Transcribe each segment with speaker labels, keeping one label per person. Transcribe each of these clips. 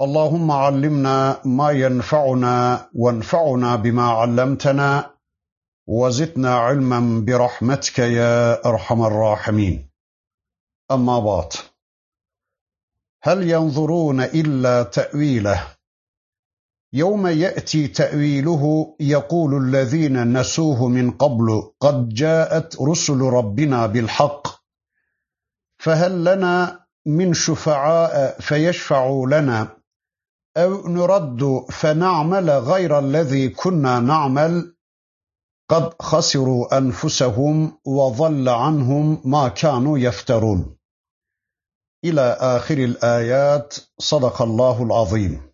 Speaker 1: اللهم علمنا ما ينفعنا وانفعنا بما علمتنا وزدنا علما برحمتك يا أرحم الراحمين. أما بعد هل ينظرون إلا تأويله؟ يوم يأتي تأويله يقول الذين نسوه من قبل قد جاءت رسل ربنا بالحق فهل لنا من شفعاء فيشفعوا لنا؟ أو نرد فنعمل غير الذي كنا نعمل قد خسروا أنفسهم وضل عنهم ما كانوا يفترون إلى آخر الآيات صدق الله العظيم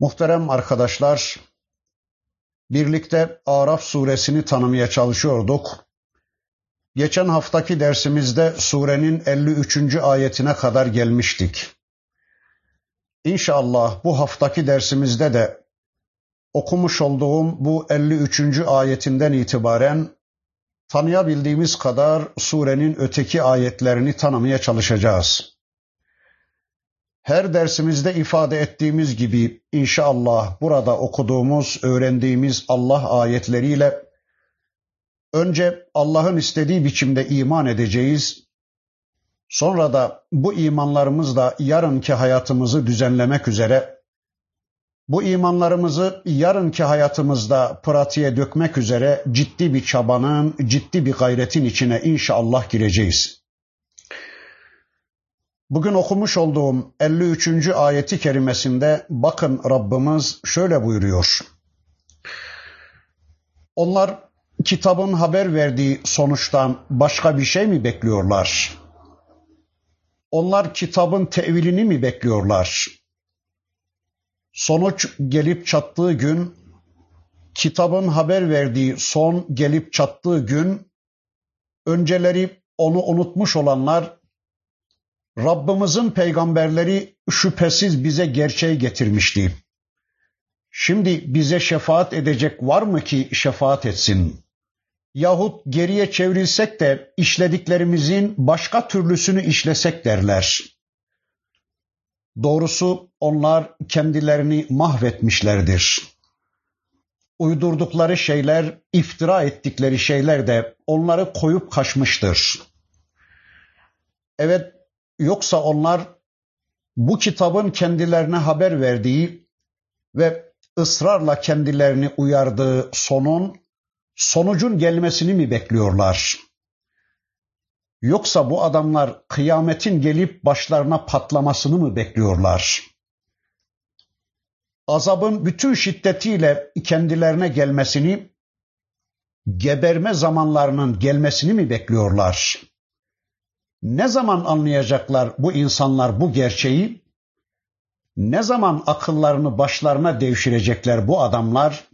Speaker 1: Muhterem arkadaşlar, birlikte Araf suresini tanımaya çalışıyorduk. Geçen haftaki dersimizde surenin 53. ayetine kadar gelmiştik. İnşallah bu haftaki dersimizde de okumuş olduğum bu 53. ayetinden itibaren tanıyabildiğimiz kadar surenin öteki ayetlerini tanımaya çalışacağız. Her dersimizde ifade ettiğimiz gibi inşallah burada okuduğumuz, öğrendiğimiz Allah ayetleriyle önce Allah'ın istediği biçimde iman edeceğiz. Sonra da bu imanlarımızla yarınki hayatımızı düzenlemek üzere, bu imanlarımızı yarınki hayatımızda pratiğe dökmek üzere ciddi bir çabanın, ciddi bir gayretin içine inşallah gireceğiz. Bugün okumuş olduğum 53. ayeti kerimesinde bakın Rabbimiz şöyle buyuruyor. Onlar kitabın haber verdiği sonuçtan başka bir şey mi bekliyorlar? Onlar kitabın tevilini mi bekliyorlar? Sonuç gelip çattığı gün, kitabın haber verdiği son gelip çattığı gün, önceleri onu unutmuş olanlar, Rabbimizin peygamberleri şüphesiz bize gerçeği getirmişti. Şimdi bize şefaat edecek var mı ki şefaat etsin? Yahut geriye çevrilsek de işlediklerimizin başka türlüsünü işlesek derler. Doğrusu onlar kendilerini mahvetmişlerdir. Uydurdukları şeyler, iftira ettikleri şeyler de onları koyup kaçmıştır. Evet, yoksa onlar bu kitabın kendilerine haber verdiği ve ısrarla kendilerini uyardığı sonun sonucun gelmesini mi bekliyorlar? Yoksa bu adamlar kıyametin gelip başlarına patlamasını mı bekliyorlar? Azabın bütün şiddetiyle kendilerine gelmesini, geberme zamanlarının gelmesini mi bekliyorlar? Ne zaman anlayacaklar bu insanlar bu gerçeği? Ne zaman akıllarını başlarına devşirecekler bu adamlar?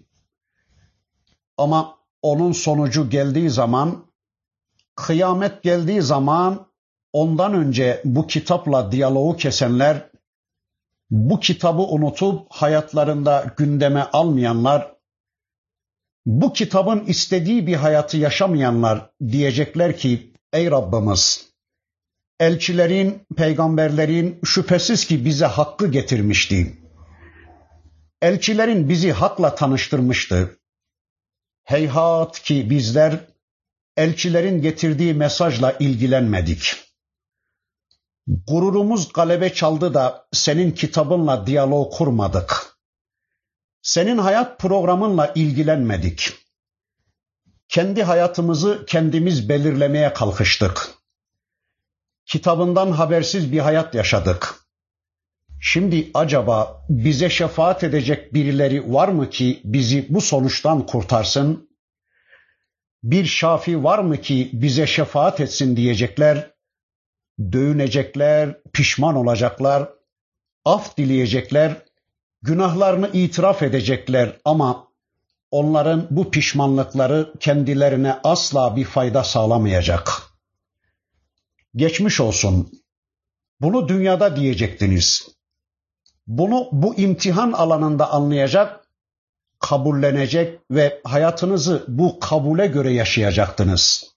Speaker 1: Ama onun sonucu geldiği zaman, kıyamet geldiği zaman ondan önce bu kitapla diyaloğu kesenler, bu kitabı unutup hayatlarında gündeme almayanlar, bu kitabın istediği bir hayatı yaşamayanlar diyecekler ki ey Rabbimiz elçilerin, peygamberlerin şüphesiz ki bize hakkı getirmişti. Elçilerin bizi hakla tanıştırmıştı. Heyhat ki bizler elçilerin getirdiği mesajla ilgilenmedik. Gururumuz galebe çaldı da senin kitabınla diyalog kurmadık. Senin hayat programınla ilgilenmedik. Kendi hayatımızı kendimiz belirlemeye kalkıştık. Kitabından habersiz bir hayat yaşadık. Şimdi acaba bize şefaat edecek birileri var mı ki bizi bu sonuçtan kurtarsın? Bir şafi var mı ki bize şefaat etsin diyecekler, dövünecekler, pişman olacaklar. af dileyecekler, günahlarını itiraf edecekler ama onların bu pişmanlıkları kendilerine asla bir fayda sağlamayacak. Geçmiş olsun. Bunu dünyada diyecektiniz. Bunu bu imtihan alanında anlayacak, kabullenecek ve hayatınızı bu kabule göre yaşayacaktınız.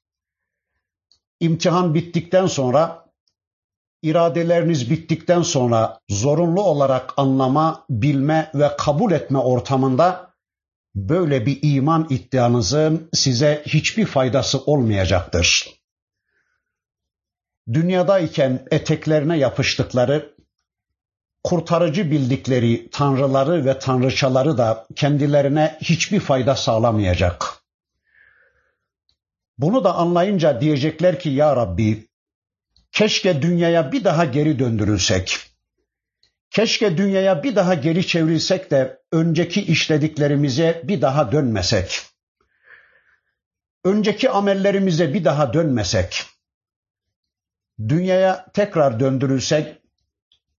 Speaker 1: İmtihan bittikten sonra, iradeleriniz bittikten sonra zorunlu olarak anlama, bilme ve kabul etme ortamında böyle bir iman iddianızın size hiçbir faydası olmayacaktır. Dünyadayken eteklerine yapıştıkları kurtarıcı bildikleri tanrıları ve tanrıçaları da kendilerine hiçbir fayda sağlamayacak. Bunu da anlayınca diyecekler ki ya Rabbi keşke dünyaya bir daha geri döndürülsek. Keşke dünyaya bir daha geri çevrilsek de önceki işlediklerimize bir daha dönmesek. Önceki amellerimize bir daha dönmesek. Dünyaya tekrar döndürülsek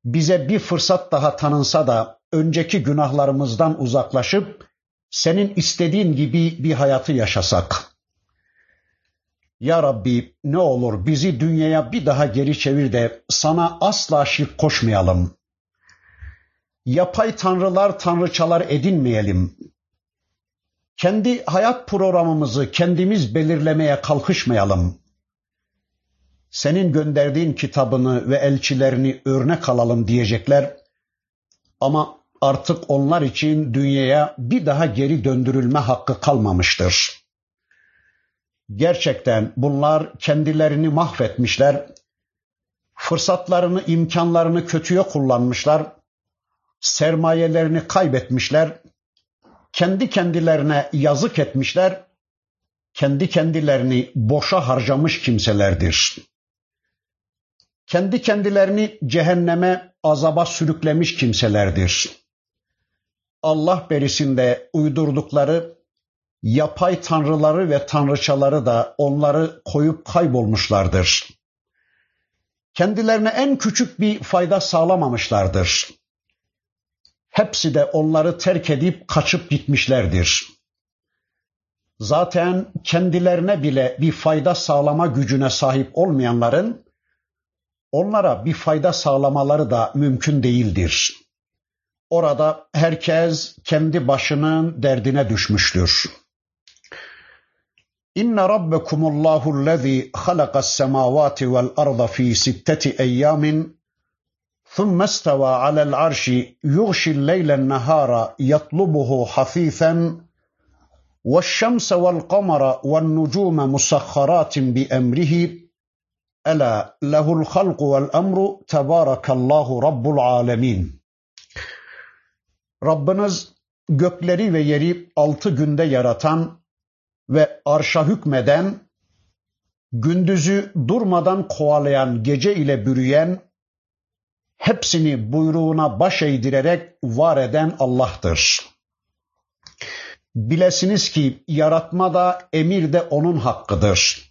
Speaker 1: bize bir fırsat daha tanınsa da önceki günahlarımızdan uzaklaşıp senin istediğin gibi bir hayatı yaşasak. Ya Rabbi ne olur bizi dünyaya bir daha geri çevir de sana asla şirk koşmayalım. Yapay tanrılar, tanrıçalar edinmeyelim. Kendi hayat programımızı kendimiz belirlemeye kalkışmayalım senin gönderdiğin kitabını ve elçilerini örnek alalım diyecekler. Ama artık onlar için dünyaya bir daha geri döndürülme hakkı kalmamıştır. Gerçekten bunlar kendilerini mahvetmişler, fırsatlarını, imkanlarını kötüye kullanmışlar, sermayelerini kaybetmişler, kendi kendilerine yazık etmişler, kendi kendilerini boşa harcamış kimselerdir kendi kendilerini cehenneme, azaba sürüklemiş kimselerdir. Allah berisinde uydurdukları yapay tanrıları ve tanrıçaları da onları koyup kaybolmuşlardır. Kendilerine en küçük bir fayda sağlamamışlardır. Hepsi de onları terk edip kaçıp gitmişlerdir. Zaten kendilerine bile bir fayda sağlama gücüne sahip olmayanların onlara bir fayda sağlamaları da mümkün değildir. Orada herkes kendi başının derdine düşmüştür. İnne rabbekumullahu allazi halakas semavati vel arda fi sitteti eyyamin ثم استوى على العرش يغشي الليل النهار يطلبه حثيثا والشمس والقمر والنجوم مسخرات بامره Ela lehul halku vel emru tebarakallahu rabbul alemin. Rabbiniz gökleri ve yeri altı günde yaratan ve arşa hükmeden, gündüzü durmadan kovalayan, gece ile bürüyen, hepsini buyruğuna baş eğdirerek var eden Allah'tır. Bilesiniz ki yaratma da emir de onun hakkıdır.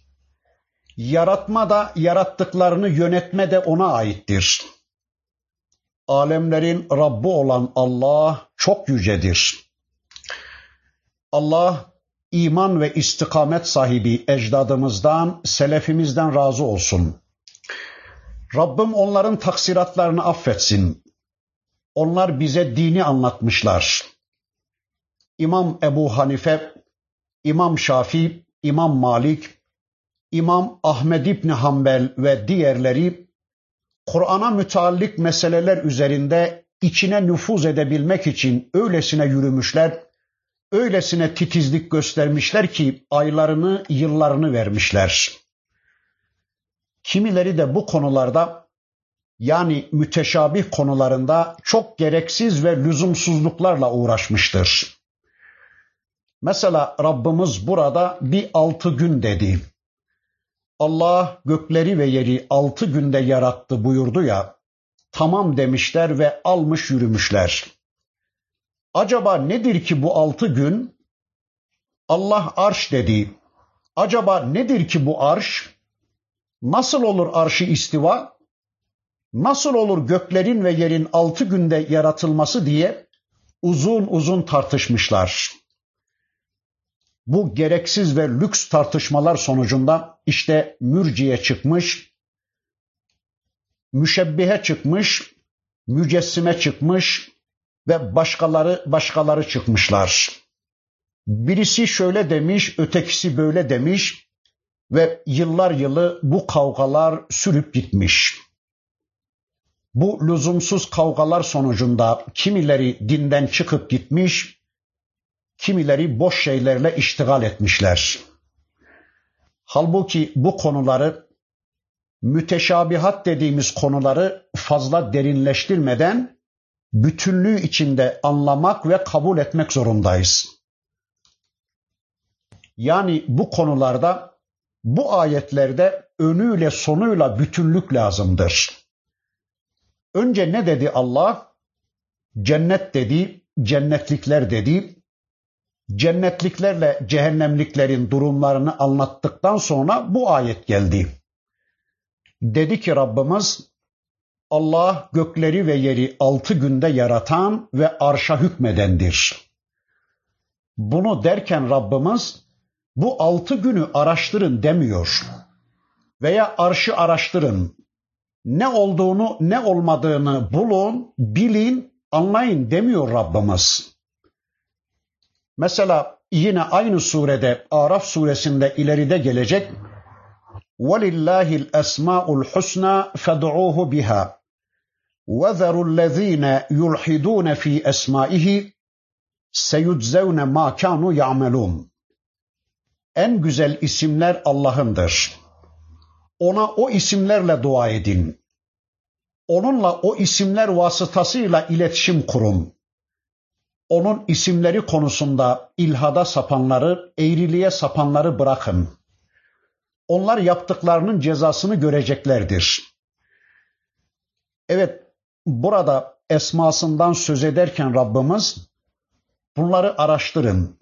Speaker 1: Yaratma da yarattıklarını yönetme de ona aittir. Alemlerin Rabbi olan Allah çok yücedir. Allah iman ve istikamet sahibi ecdadımızdan, selefimizden razı olsun. Rabbim onların taksiratlarını affetsin. Onlar bize dini anlatmışlar. İmam Ebu Hanife, İmam Şafi, İmam Malik, İmam Ahmed İbni Hanbel ve diğerleri Kur'an'a müteallik meseleler üzerinde içine nüfuz edebilmek için öylesine yürümüşler, öylesine titizlik göstermişler ki aylarını, yıllarını vermişler. Kimileri de bu konularda yani müteşabih konularında çok gereksiz ve lüzumsuzluklarla uğraşmıştır. Mesela Rabbimiz burada bir altı gün dedi. Allah gökleri ve yeri altı günde yarattı buyurdu ya, tamam demişler ve almış yürümüşler. Acaba nedir ki bu altı gün? Allah arş dedi. Acaba nedir ki bu arş? Nasıl olur arşı istiva? Nasıl olur göklerin ve yerin altı günde yaratılması diye uzun uzun tartışmışlar. Bu gereksiz ve lüks tartışmalar sonucunda işte mürciye çıkmış, müşebbihe çıkmış, mücessime çıkmış ve başkaları başkaları çıkmışlar. Birisi şöyle demiş, ötekisi böyle demiş ve yıllar yılı bu kavgalar sürüp gitmiş. Bu lüzumsuz kavgalar sonucunda kimileri dinden çıkıp gitmiş, kimileri boş şeylerle iştigal etmişler. Halbuki bu konuları müteşabihat dediğimiz konuları fazla derinleştirmeden bütünlüğü içinde anlamak ve kabul etmek zorundayız. Yani bu konularda bu ayetlerde önüyle sonuyla bütünlük lazımdır. Önce ne dedi Allah? Cennet dedi, cennetlikler dedi. Cennetliklerle cehennemliklerin durumlarını anlattıktan sonra bu ayet geldi. Dedi ki Rabbimiz Allah gökleri ve yeri altı günde yaratan ve arşa hükmedendir. Bunu derken Rabbimiz bu altı günü araştırın demiyor. Veya arşı araştırın. Ne olduğunu ne olmadığını bulun, bilin, anlayın demiyor Rabbimiz. Mesela yine aynı surede Araf suresinde ileride gelecek وَلِلَّهِ الْاَسْمَاءُ الْحُسْنَى فَدْعُوهُ بِهَا وَذَرُوا الَّذ۪ينَ يُلْحِدُونَ ف۪ي أَسْمَائِهِ سَيُجْزَوْنَ مَا كَانُوا يَعْمَلُونَ En güzel isimler Allah'ındır. Ona o isimlerle dua edin. Onunla o isimler vasıtasıyla iletişim kurun. Onun isimleri konusunda ilhada sapanları, eğriliğe sapanları bırakın. Onlar yaptıklarının cezasını göreceklerdir. Evet, burada esmasından söz ederken Rabbimiz bunları araştırın.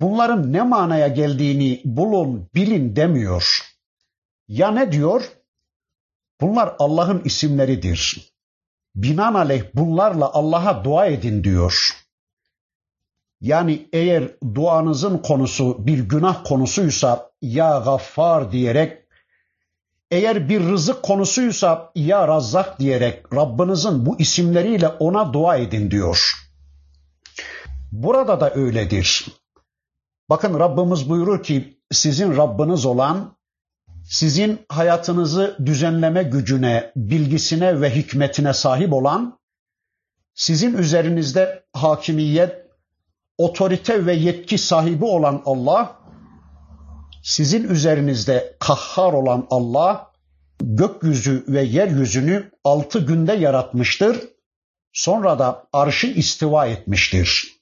Speaker 1: Bunların ne manaya geldiğini bulun, bilin demiyor. Ya ne diyor? Bunlar Allah'ın isimleridir. Binaenaleyh bunlarla Allah'a dua edin diyor. Yani eğer duanızın konusu bir günah konusuysa ya gaffar diyerek eğer bir rızık konusuysa ya razzak diyerek Rabbinizin bu isimleriyle ona dua edin diyor. Burada da öyledir. Bakın Rabbimiz buyurur ki sizin Rabbiniz olan sizin hayatınızı düzenleme gücüne, bilgisine ve hikmetine sahip olan, sizin üzerinizde hakimiyet, otorite ve yetki sahibi olan Allah, sizin üzerinizde kahhar olan Allah, gökyüzü ve yeryüzünü altı günde yaratmıştır. Sonra da arşı istiva etmiştir.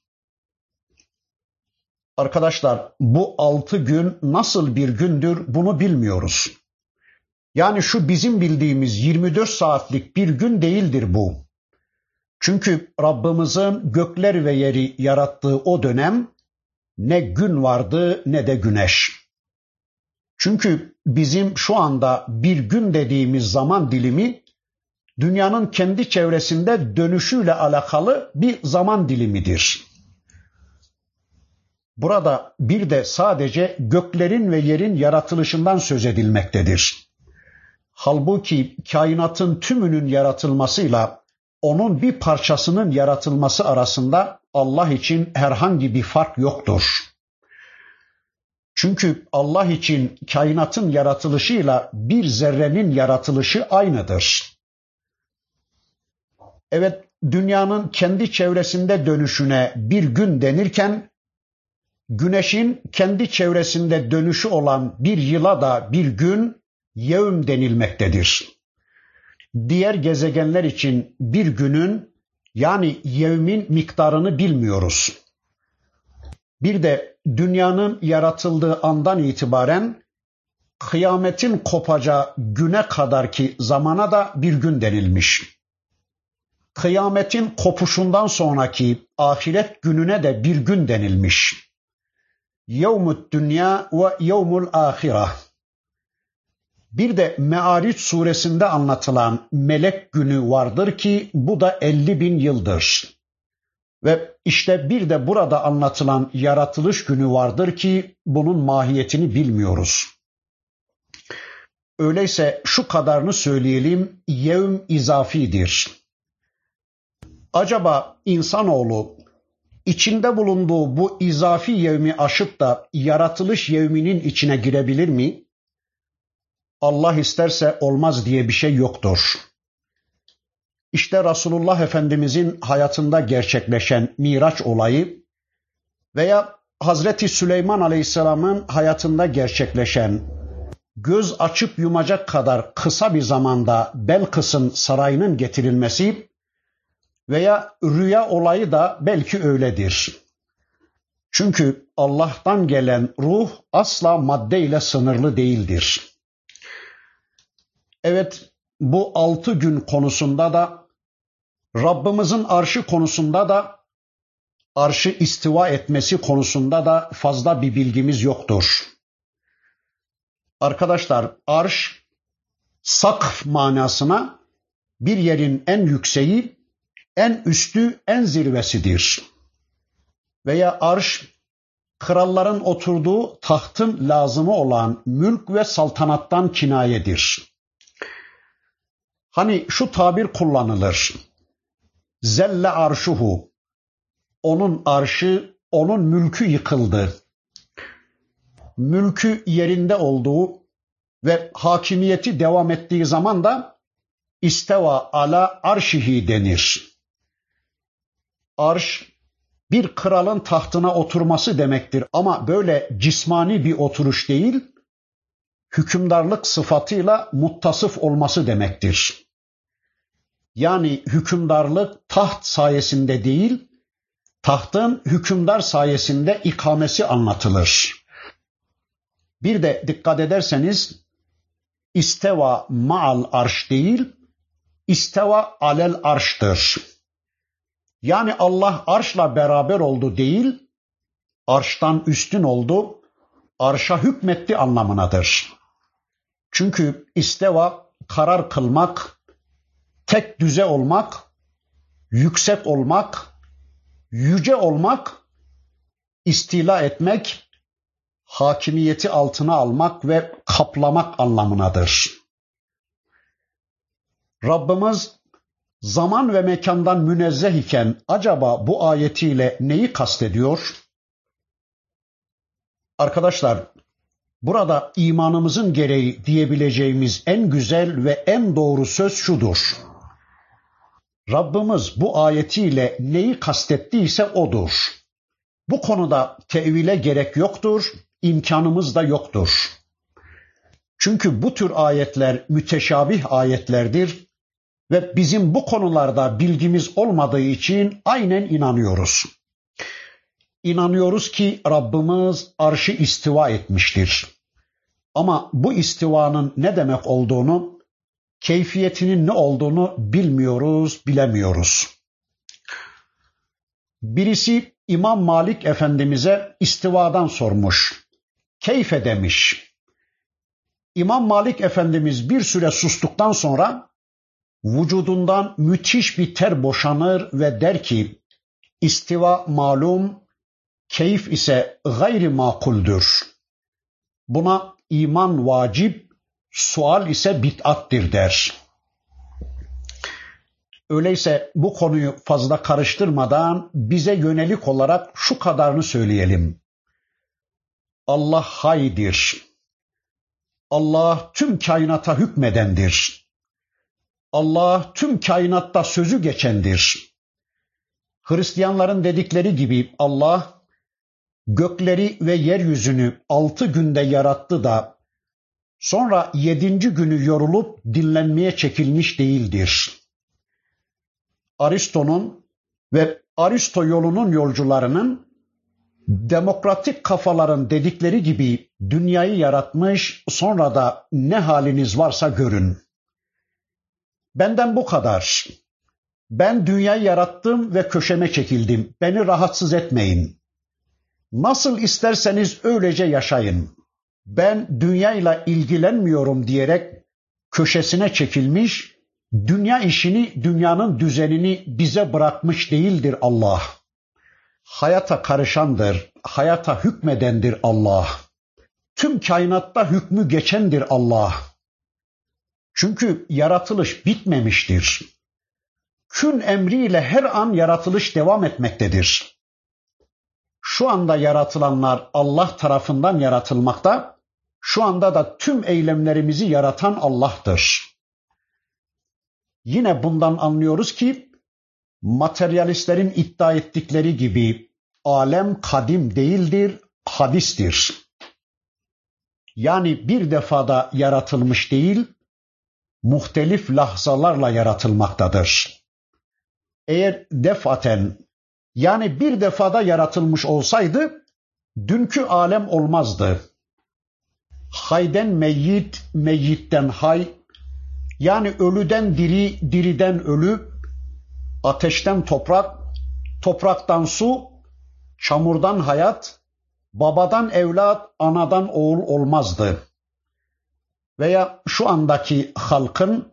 Speaker 1: Arkadaşlar bu altı gün nasıl bir gündür bunu bilmiyoruz. Yani şu bizim bildiğimiz 24 saatlik bir gün değildir bu. Çünkü Rabbimizin gökler ve yeri yarattığı o dönem ne gün vardı ne de güneş. Çünkü bizim şu anda bir gün dediğimiz zaman dilimi dünyanın kendi çevresinde dönüşüyle alakalı bir zaman dilimidir. Burada bir de sadece göklerin ve yerin yaratılışından söz edilmektedir. Halbuki kainatın tümünün yaratılmasıyla onun bir parçasının yaratılması arasında Allah için herhangi bir fark yoktur. Çünkü Allah için kainatın yaratılışıyla bir zerrenin yaratılışı aynıdır. Evet, dünyanın kendi çevresinde dönüşüne bir gün denirken güneşin kendi çevresinde dönüşü olan bir yıla da bir gün yevm denilmektedir. Diğer gezegenler için bir günün yani yevmin miktarını bilmiyoruz. Bir de dünyanın yaratıldığı andan itibaren kıyametin kopacağı güne kadar ki zamana da bir gün denilmiş. Kıyametin kopuşundan sonraki ahiret gününe de bir gün denilmiş yevmut dünya ve yevmul ahira. Bir de Me'ariç suresinde anlatılan melek günü vardır ki bu da 50 bin yıldır. Ve işte bir de burada anlatılan yaratılış günü vardır ki bunun mahiyetini bilmiyoruz. Öyleyse şu kadarını söyleyelim, yevm izafidir. Acaba insanoğlu içinde bulunduğu bu izafi yevmi aşıp da yaratılış yevminin içine girebilir mi? Allah isterse olmaz diye bir şey yoktur. İşte Resulullah Efendimizin hayatında gerçekleşen Miraç olayı veya Hazreti Süleyman Aleyhisselam'ın hayatında gerçekleşen göz açıp yumacak kadar kısa bir zamanda Belkıs'ın sarayının getirilmesi veya rüya olayı da belki öyledir. Çünkü Allah'tan gelen ruh asla maddeyle sınırlı değildir. Evet bu altı gün konusunda da Rabbimizin arşı konusunda da arşı istiva etmesi konusunda da fazla bir bilgimiz yoktur. Arkadaşlar arş sakf manasına bir yerin en yükseği, en üstü, en zirvesidir. Veya arş kralların oturduğu tahtın lazımı olan mülk ve saltanattan kinayedir. Hani şu tabir kullanılır. Zelle arşuhu. Onun arşı, onun mülkü yıkıldı. Mülkü yerinde olduğu ve hakimiyeti devam ettiği zaman da isteva ala arşihi denir. Arş bir kralın tahtına oturması demektir ama böyle cismani bir oturuş değil, hükümdarlık sıfatıyla muttasıf olması demektir. Yani hükümdarlık taht sayesinde değil, tahtın hükümdar sayesinde ikamesi anlatılır. Bir de dikkat ederseniz isteva ma'al arş değil, isteva alel arştır. Yani Allah arşla beraber oldu değil, arştan üstün oldu, arşa hükmetti anlamınadır. Çünkü isteva karar kılmak, tek düze olmak, yüksek olmak, yüce olmak, istila etmek, hakimiyeti altına almak ve kaplamak anlamınadır. Rabbimiz zaman ve mekandan münezzeh iken acaba bu ayetiyle neyi kastediyor? Arkadaşlar, burada imanımızın gereği diyebileceğimiz en güzel ve en doğru söz şudur. Rabbimiz bu ayetiyle neyi kastettiyse odur. Bu konuda tevile gerek yoktur, imkanımız da yoktur. Çünkü bu tür ayetler müteşabih ayetlerdir ve bizim bu konularda bilgimiz olmadığı için aynen inanıyoruz. İnanıyoruz ki Rabbimiz arşı istiva etmiştir. Ama bu istivanın ne demek olduğunu, keyfiyetinin ne olduğunu bilmiyoruz, bilemiyoruz. Birisi İmam Malik Efendimiz'e istivadan sormuş. Keyfe demiş. İmam Malik Efendimiz bir süre sustuktan sonra vücudundan müthiş bir ter boşanır ve der ki istiva malum, keyif ise gayri makuldür. Buna iman vacip, sual ise bit'attir der. Öyleyse bu konuyu fazla karıştırmadan bize yönelik olarak şu kadarını söyleyelim. Allah haydir. Allah tüm kainata hükmedendir. Allah tüm kainatta sözü geçendir. Hristiyanların dedikleri gibi Allah gökleri ve yeryüzünü altı günde yarattı da sonra yedinci günü yorulup dinlenmeye çekilmiş değildir. Aristo'nun ve Aristo yolunun yolcularının demokratik kafaların dedikleri gibi dünyayı yaratmış sonra da ne haliniz varsa görün. Benden bu kadar. Ben dünyayı yarattım ve köşeme çekildim. Beni rahatsız etmeyin. Nasıl isterseniz öylece yaşayın. ben dünyayla ilgilenmiyorum diyerek köşesine çekilmiş, dünya işini, dünyanın düzenini bize bırakmış değildir Allah. Hayata karışandır, hayata hükmedendir Allah. Tüm kainatta hükmü geçendir Allah. Çünkü yaratılış bitmemiştir. Kün emriyle her an yaratılış devam etmektedir. Şu anda yaratılanlar Allah tarafından yaratılmakta, şu anda da tüm eylemlerimizi yaratan Allah'tır. Yine bundan anlıyoruz ki materyalistlerin iddia ettikleri gibi alem kadim değildir, hadistir. Yani bir defada yaratılmış değil, muhtelif lahzalarla yaratılmaktadır. Eğer defaten yani bir defada yaratılmış olsaydı dünkü alem olmazdı. Hayden meyyit, meyyitten hay, yani ölüden diri, diriden ölü, ateşten toprak, topraktan su, çamurdan hayat, babadan evlat, anadan oğul olmazdı. Veya şu andaki halkın,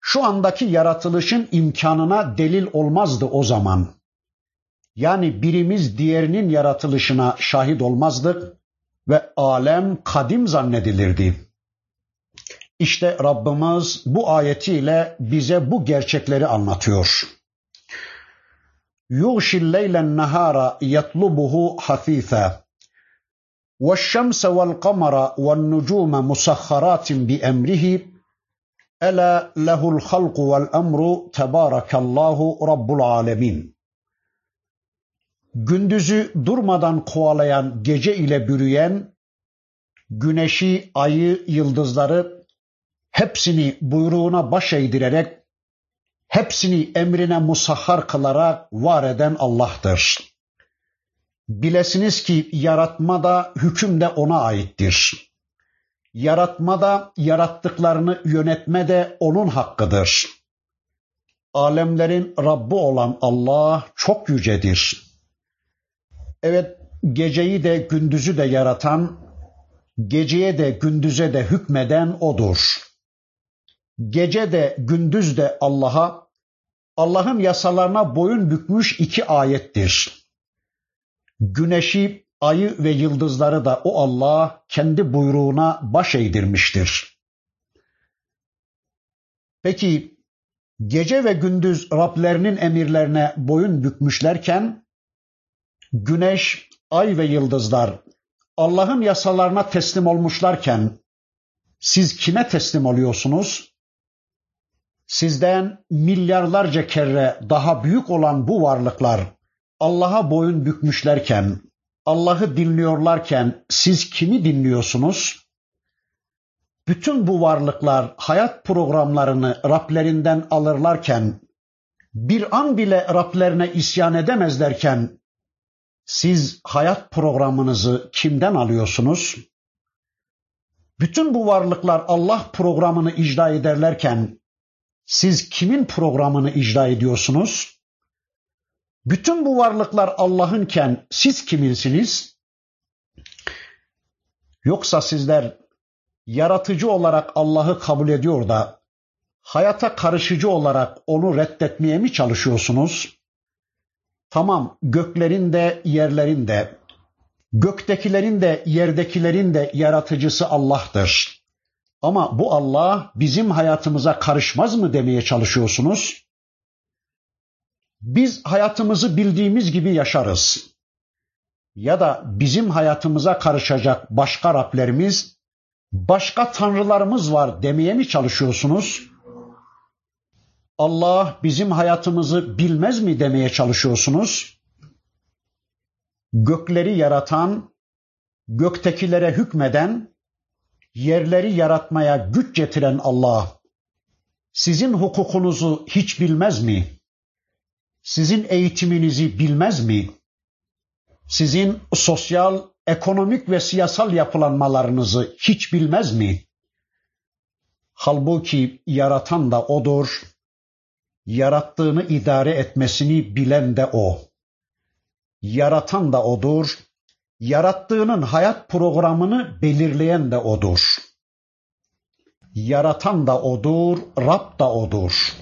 Speaker 1: şu andaki yaratılışın imkanına delil olmazdı o zaman Yani birimiz diğerinin yaratılışına şahit olmazdık ve alem kadim zannedilirdi. İşte Rabbimiz bu ayetiyle bize bu gerçekleri anlatıyor. Yughşil leylen nahara yatlubuhu hafifa. والشمس والقمر والنجوم مسخرات بأمره ألا له الخلق والأمر تبارك الله رب العالمين gündüzü durmadan kovalayan gece ile bürüyen, güneşi, ayı, yıldızları hepsini buyruğuna baş eğdirerek, hepsini emrine musahhar kılarak var eden Allah'tır. Bilesiniz ki yaratma da hüküm de ona aittir. Yaratma da yarattıklarını yönetme de onun hakkıdır. Alemlerin Rabbi olan Allah çok yücedir. Evet geceyi de gündüzü de yaratan, geceye de gündüze de hükmeden odur. Gece de gündüz de Allah'a, Allah'ın yasalarına boyun bükmüş iki ayettir. Güneşi, ayı ve yıldızları da o Allah kendi buyruğuna baş eğdirmiştir. Peki gece ve gündüz Rablerinin emirlerine boyun bükmüşlerken güneş, ay ve yıldızlar Allah'ın yasalarına teslim olmuşlarken siz kime teslim oluyorsunuz? Sizden milyarlarca kere daha büyük olan bu varlıklar Allah'a boyun bükmüşlerken, Allah'ı dinliyorlarken siz kimi dinliyorsunuz? Bütün bu varlıklar hayat programlarını Rablerinden alırlarken, bir an bile Rablerine isyan edemezlerken siz hayat programınızı kimden alıyorsunuz? Bütün bu varlıklar Allah programını icra ederlerken siz kimin programını icra ediyorsunuz? Bütün bu varlıklar Allah'ınken siz kiminsiniz? Yoksa sizler yaratıcı olarak Allah'ı kabul ediyor da hayata karışıcı olarak onu reddetmeye mi çalışıyorsunuz? Tamam göklerin de yerlerin de göktekilerin de yerdekilerin de yaratıcısı Allah'tır. Ama bu Allah bizim hayatımıza karışmaz mı demeye çalışıyorsunuz? Biz hayatımızı bildiğimiz gibi yaşarız. Ya da bizim hayatımıza karışacak başka Rablerimiz, başka tanrılarımız var demeye mi çalışıyorsunuz? Allah bizim hayatımızı bilmez mi demeye çalışıyorsunuz? Gökleri yaratan, göktekilere hükmeden, yerleri yaratmaya güç getiren Allah sizin hukukunuzu hiç bilmez mi? Sizin eğitiminizi bilmez mi? Sizin sosyal, ekonomik ve siyasal yapılanmalarınızı hiç bilmez mi? Halbuki yaratan da odur, yarattığını idare etmesini bilen de o. Yaratan da odur, Yarattığının hayat programını belirleyen de odur. Yaratan da odur, Rab da odur.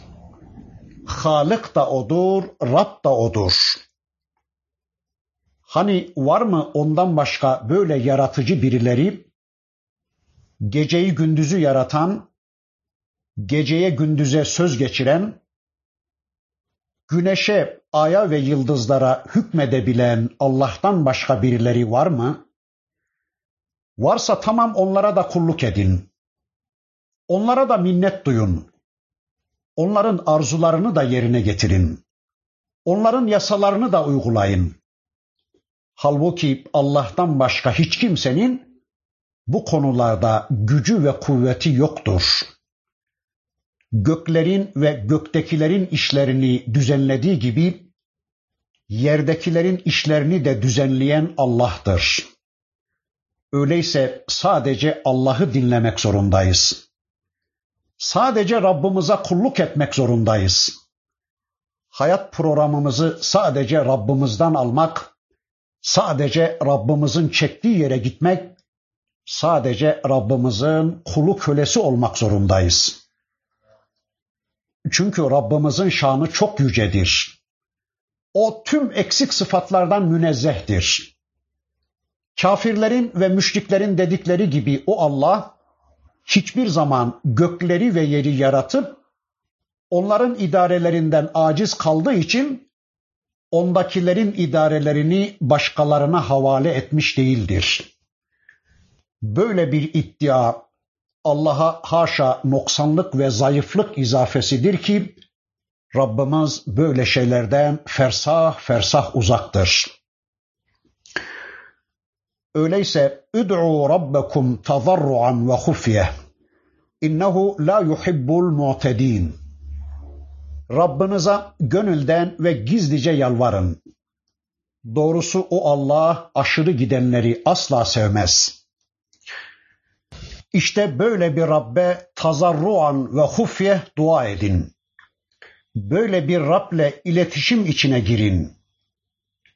Speaker 1: Halık da odur, Rab da odur. Hani var mı ondan başka böyle yaratıcı birileri? Geceyi gündüzü yaratan, geceye gündüze söz geçiren, güneşe, aya ve yıldızlara hükmedebilen Allah'tan başka birileri var mı? Varsa tamam onlara da kulluk edin. Onlara da minnet duyun. Onların arzularını da yerine getirin. Onların yasalarını da uygulayın. Halbuki Allah'tan başka hiç kimsenin bu konularda gücü ve kuvveti yoktur. Göklerin ve göktekilerin işlerini düzenlediği gibi yerdekilerin işlerini de düzenleyen Allah'tır. Öyleyse sadece Allah'ı dinlemek zorundayız. Sadece Rabbimize kulluk etmek zorundayız. Hayat programımızı sadece Rabbimizden almak, sadece Rabbimizin çektiği yere gitmek, sadece Rabbimizin kulu kölesi olmak zorundayız. Çünkü Rabbimizin şanı çok yücedir. O tüm eksik sıfatlardan münezzehtir. Kafirlerin ve müşriklerin dedikleri gibi o Allah hiçbir zaman gökleri ve yeri yaratıp onların idarelerinden aciz kaldığı için ondakilerin idarelerini başkalarına havale etmiş değildir. Böyle bir iddia Allah'a haşa noksanlık ve zayıflık izafesidir ki Rabbimiz böyle şeylerden fersah fersah uzaktır. Öyleyse üd'u rabbekum tazarruan ve hufye. İnnehu la yuhibbul mu'tedin. Rabbinize gönülden ve gizlice yalvarın. Doğrusu o Allah aşırı gidenleri asla sevmez. İşte böyle bir Rabbe tazarruan ve hufye dua edin. Böyle bir Rab'le iletişim içine girin.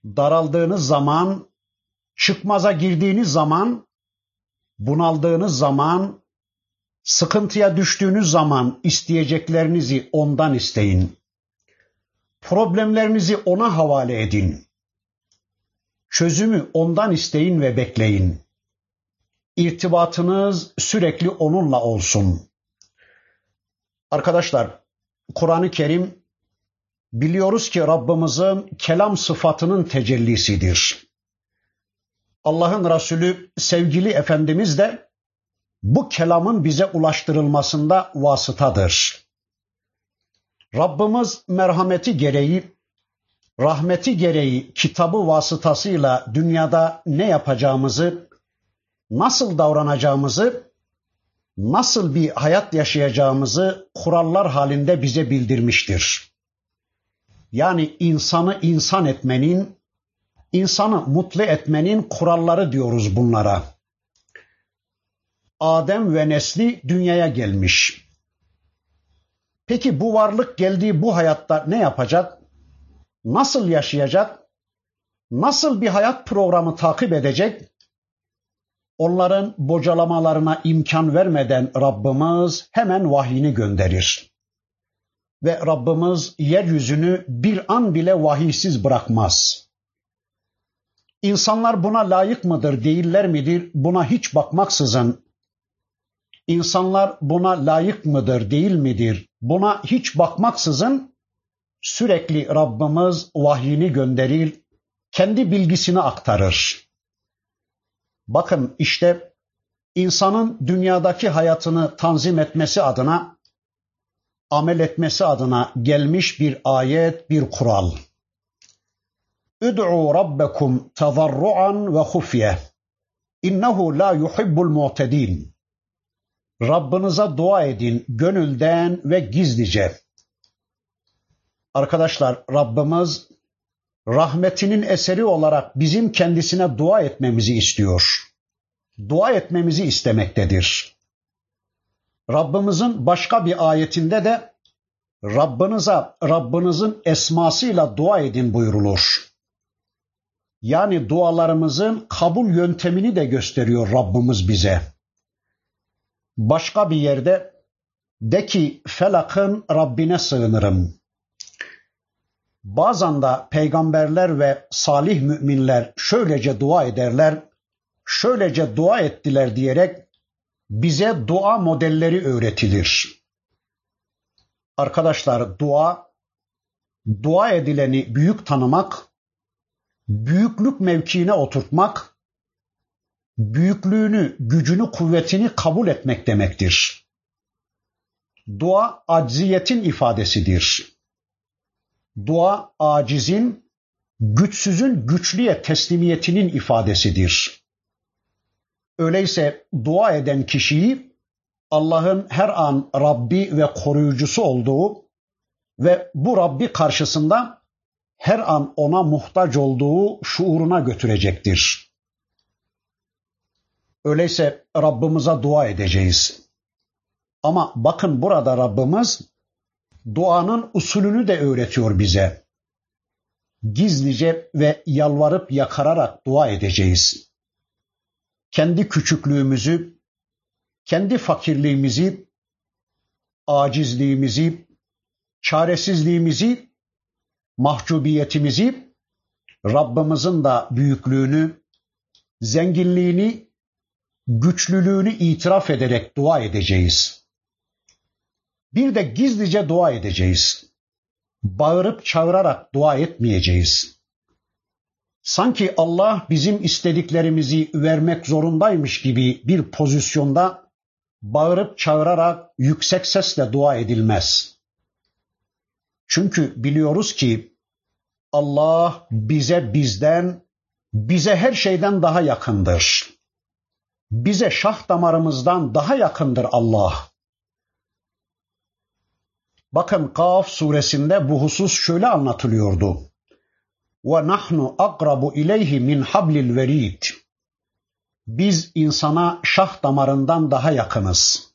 Speaker 1: Daraldığınız zaman çıkmaza girdiğiniz zaman, bunaldığınız zaman, sıkıntıya düştüğünüz zaman isteyeceklerinizi ondan isteyin. Problemlerinizi ona havale edin. Çözümü ondan isteyin ve bekleyin. İrtibatınız sürekli onunla olsun. Arkadaşlar, Kur'an-ı Kerim biliyoruz ki Rabbimizin kelam sıfatının tecellisidir. Allah'ın Resulü sevgili Efendimiz de bu kelamın bize ulaştırılmasında vasıtadır. Rabbimiz merhameti gereği, rahmeti gereği kitabı vasıtasıyla dünyada ne yapacağımızı, nasıl davranacağımızı, nasıl bir hayat yaşayacağımızı kurallar halinde bize bildirmiştir. Yani insanı insan etmenin, insanı mutlu etmenin kuralları diyoruz bunlara. Adem ve nesli dünyaya gelmiş. Peki bu varlık geldiği bu hayatta ne yapacak? Nasıl yaşayacak? Nasıl bir hayat programı takip edecek? Onların bocalamalarına imkan vermeden Rabbimiz hemen vahyini gönderir. Ve Rabbimiz yeryüzünü bir an bile vahiysiz bırakmaz. İnsanlar buna layık mıdır, değiller midir? Buna hiç bakmaksızın insanlar buna layık mıdır, değil midir? Buna hiç bakmaksızın sürekli Rabbimiz vahyini gönderir, kendi bilgisini aktarır. Bakın işte insanın dünyadaki hayatını tanzim etmesi adına, amel etmesi adına gelmiş bir ayet, bir kural. Üd'u rabbekum tazarruan ve hufye. İnnehu la yuhibbul mu'tedin. Rabbinize dua edin gönülden ve gizlice. Arkadaşlar Rabbimiz rahmetinin eseri olarak bizim kendisine dua etmemizi istiyor. Dua etmemizi istemektedir. Rabbimizin başka bir ayetinde de Rabbinize Rabbinizin esmasıyla dua edin buyurulur. Yani dualarımızın kabul yöntemini de gösteriyor Rabbimiz bize. Başka bir yerde de ki felakın Rabbine sığınırım. Bazen de peygamberler ve salih müminler şöylece dua ederler, şöylece dua ettiler diyerek bize dua modelleri öğretilir. Arkadaşlar dua, dua edileni büyük tanımak, büyüklük mevkiine oturtmak, büyüklüğünü, gücünü, kuvvetini kabul etmek demektir. Dua acziyetin ifadesidir. Dua acizin, güçsüzün güçlüye teslimiyetinin ifadesidir. Öyleyse dua eden kişiyi Allah'ın her an Rabbi ve koruyucusu olduğu ve bu Rabbi karşısında her an ona muhtaç olduğu şuuruna götürecektir. Öyleyse Rabbimize dua edeceğiz. Ama bakın burada Rabbimiz duanın usulünü de öğretiyor bize. Gizlice ve yalvarıp yakararak dua edeceğiz. Kendi küçüklüğümüzü, kendi fakirliğimizi, acizliğimizi, çaresizliğimizi, mahcubiyetimizi, Rabbimizin de büyüklüğünü, zenginliğini, güçlülüğünü itiraf ederek dua edeceğiz. Bir de gizlice dua edeceğiz. Bağırıp çağırarak dua etmeyeceğiz. Sanki Allah bizim istediklerimizi vermek zorundaymış gibi bir pozisyonda bağırıp çağırarak yüksek sesle dua edilmez. Çünkü biliyoruz ki Allah bize bizden, bize her şeyden daha yakındır. Bize şah damarımızdan daha yakındır Allah. Bakın Kaf suresinde bu husus şöyle anlatılıyordu. Ve nahnu akrabu ileyhi min hablil verid. Biz insana şah damarından daha yakınız.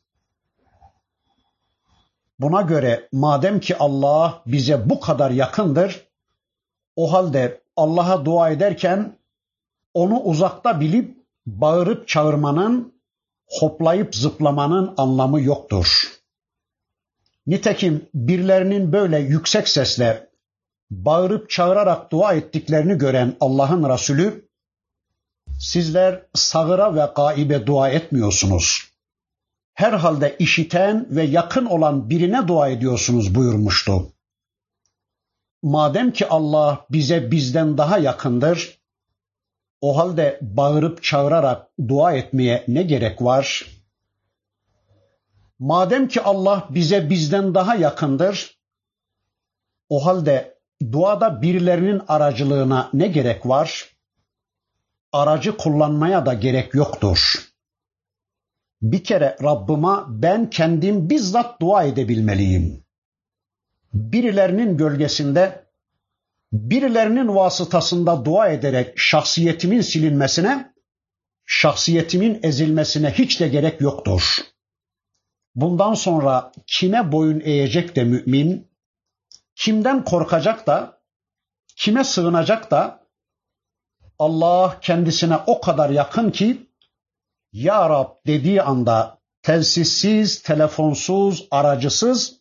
Speaker 1: Buna göre madem ki Allah bize bu kadar yakındır, o halde Allah'a dua ederken onu uzakta bilip bağırıp çağırmanın, hoplayıp zıplamanın anlamı yoktur. Nitekim birilerinin böyle yüksek sesle bağırıp çağırarak dua ettiklerini gören Allah'ın Resulü, sizler sağıra ve gaibe dua etmiyorsunuz. Herhalde işiten ve yakın olan birine dua ediyorsunuz buyurmuştu. Madem ki Allah bize bizden daha yakındır, o halde bağırıp çağırarak dua etmeye ne gerek var? Madem ki Allah bize bizden daha yakındır, o halde duada birilerinin aracılığına ne gerek var? Aracı kullanmaya da gerek yoktur. Bir kere Rabbıma ben kendim bizzat dua edebilmeliyim. Birilerinin gölgesinde, birilerinin vasıtasında dua ederek şahsiyetimin silinmesine, şahsiyetimin ezilmesine hiç de gerek yoktur. Bundan sonra kime boyun eğecek de mümin, kimden korkacak da, kime sığınacak da Allah kendisine o kadar yakın ki Ya Rab dediği anda telsizsiz, telefonsuz, aracısız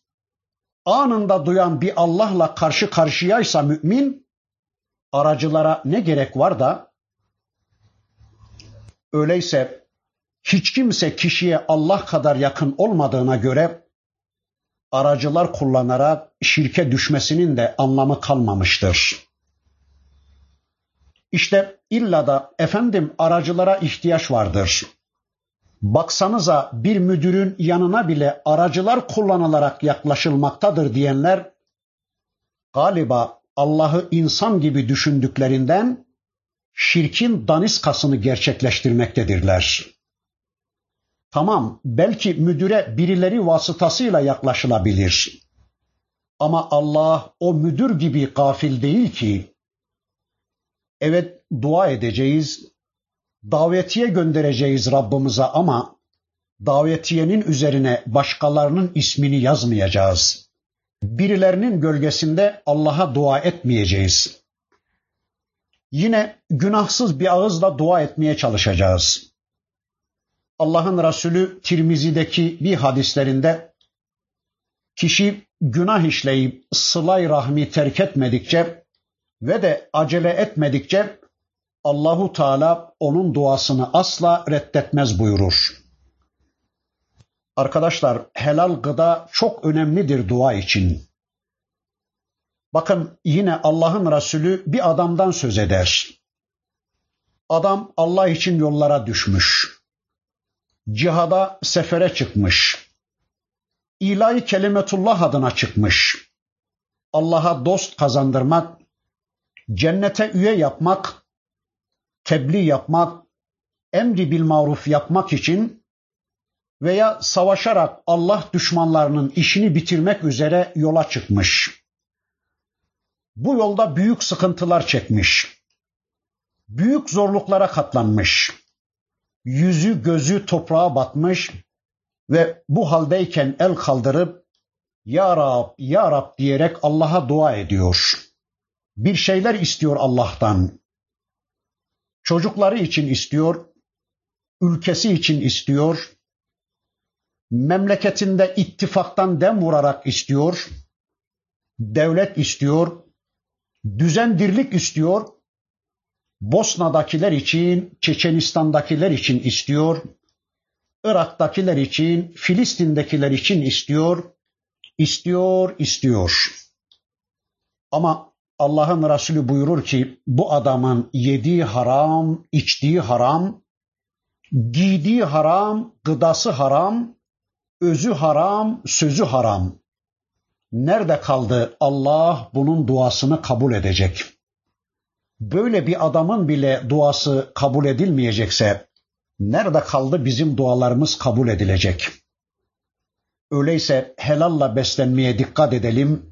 Speaker 1: anında duyan bir Allah'la karşı karşıyaysa mümin aracılara ne gerek var da öyleyse hiç kimse kişiye Allah kadar yakın olmadığına göre aracılar kullanarak şirke düşmesinin de anlamı kalmamıştır. İşte illa da efendim aracılara ihtiyaç vardır. Baksanıza bir müdürün yanına bile aracılar kullanılarak yaklaşılmaktadır diyenler galiba Allah'ı insan gibi düşündüklerinden şirkin daniskasını gerçekleştirmektedirler. Tamam, belki müdüre birileri vasıtasıyla yaklaşılabilir. Ama Allah o müdür gibi gafil değil ki. Evet dua edeceğiz, davetiye göndereceğiz Rabbimize ama davetiyenin üzerine başkalarının ismini yazmayacağız. Birilerinin gölgesinde Allah'a dua etmeyeceğiz. Yine günahsız bir ağızla dua etmeye çalışacağız. Allah'ın Resulü Tirmizi'deki bir hadislerinde kişi günah işleyip sılay rahmi terk etmedikçe ve de acele etmedikçe Allahu Teala onun duasını asla reddetmez buyurur. Arkadaşlar helal gıda çok önemlidir dua için. Bakın yine Allah'ın Resulü bir adamdan söz eder. Adam Allah için yollara düşmüş. Cihada sefere çıkmış. İlahi kelimetullah adına çıkmış. Allah'a dost kazandırmak, cennete üye yapmak, tebliğ yapmak, emri bil maruf yapmak için veya savaşarak Allah düşmanlarının işini bitirmek üzere yola çıkmış. Bu yolda büyük sıkıntılar çekmiş. Büyük zorluklara katlanmış. Yüzü gözü toprağa batmış ve bu haldeyken el kaldırıp Ya Rab, Ya Rab diyerek Allah'a dua ediyor. Bir şeyler istiyor Allah'tan. Çocukları için istiyor, ülkesi için istiyor, memleketinde ittifaktan dem vurarak istiyor, devlet istiyor, düzen dirlik istiyor, Bosna'dakiler için, Çeçenistan'dakiler için istiyor, Irak'takiler için, Filistin'dekiler için istiyor, istiyor, istiyor. Ama Allah'ın Resulü buyurur ki bu adamın yediği haram, içtiği haram, giydiği haram, gıdası haram, özü haram, sözü haram. Nerede kaldı Allah bunun duasını kabul edecek? Böyle bir adamın bile duası kabul edilmeyecekse nerede kaldı bizim dualarımız kabul edilecek? Öyleyse helalla beslenmeye dikkat edelim.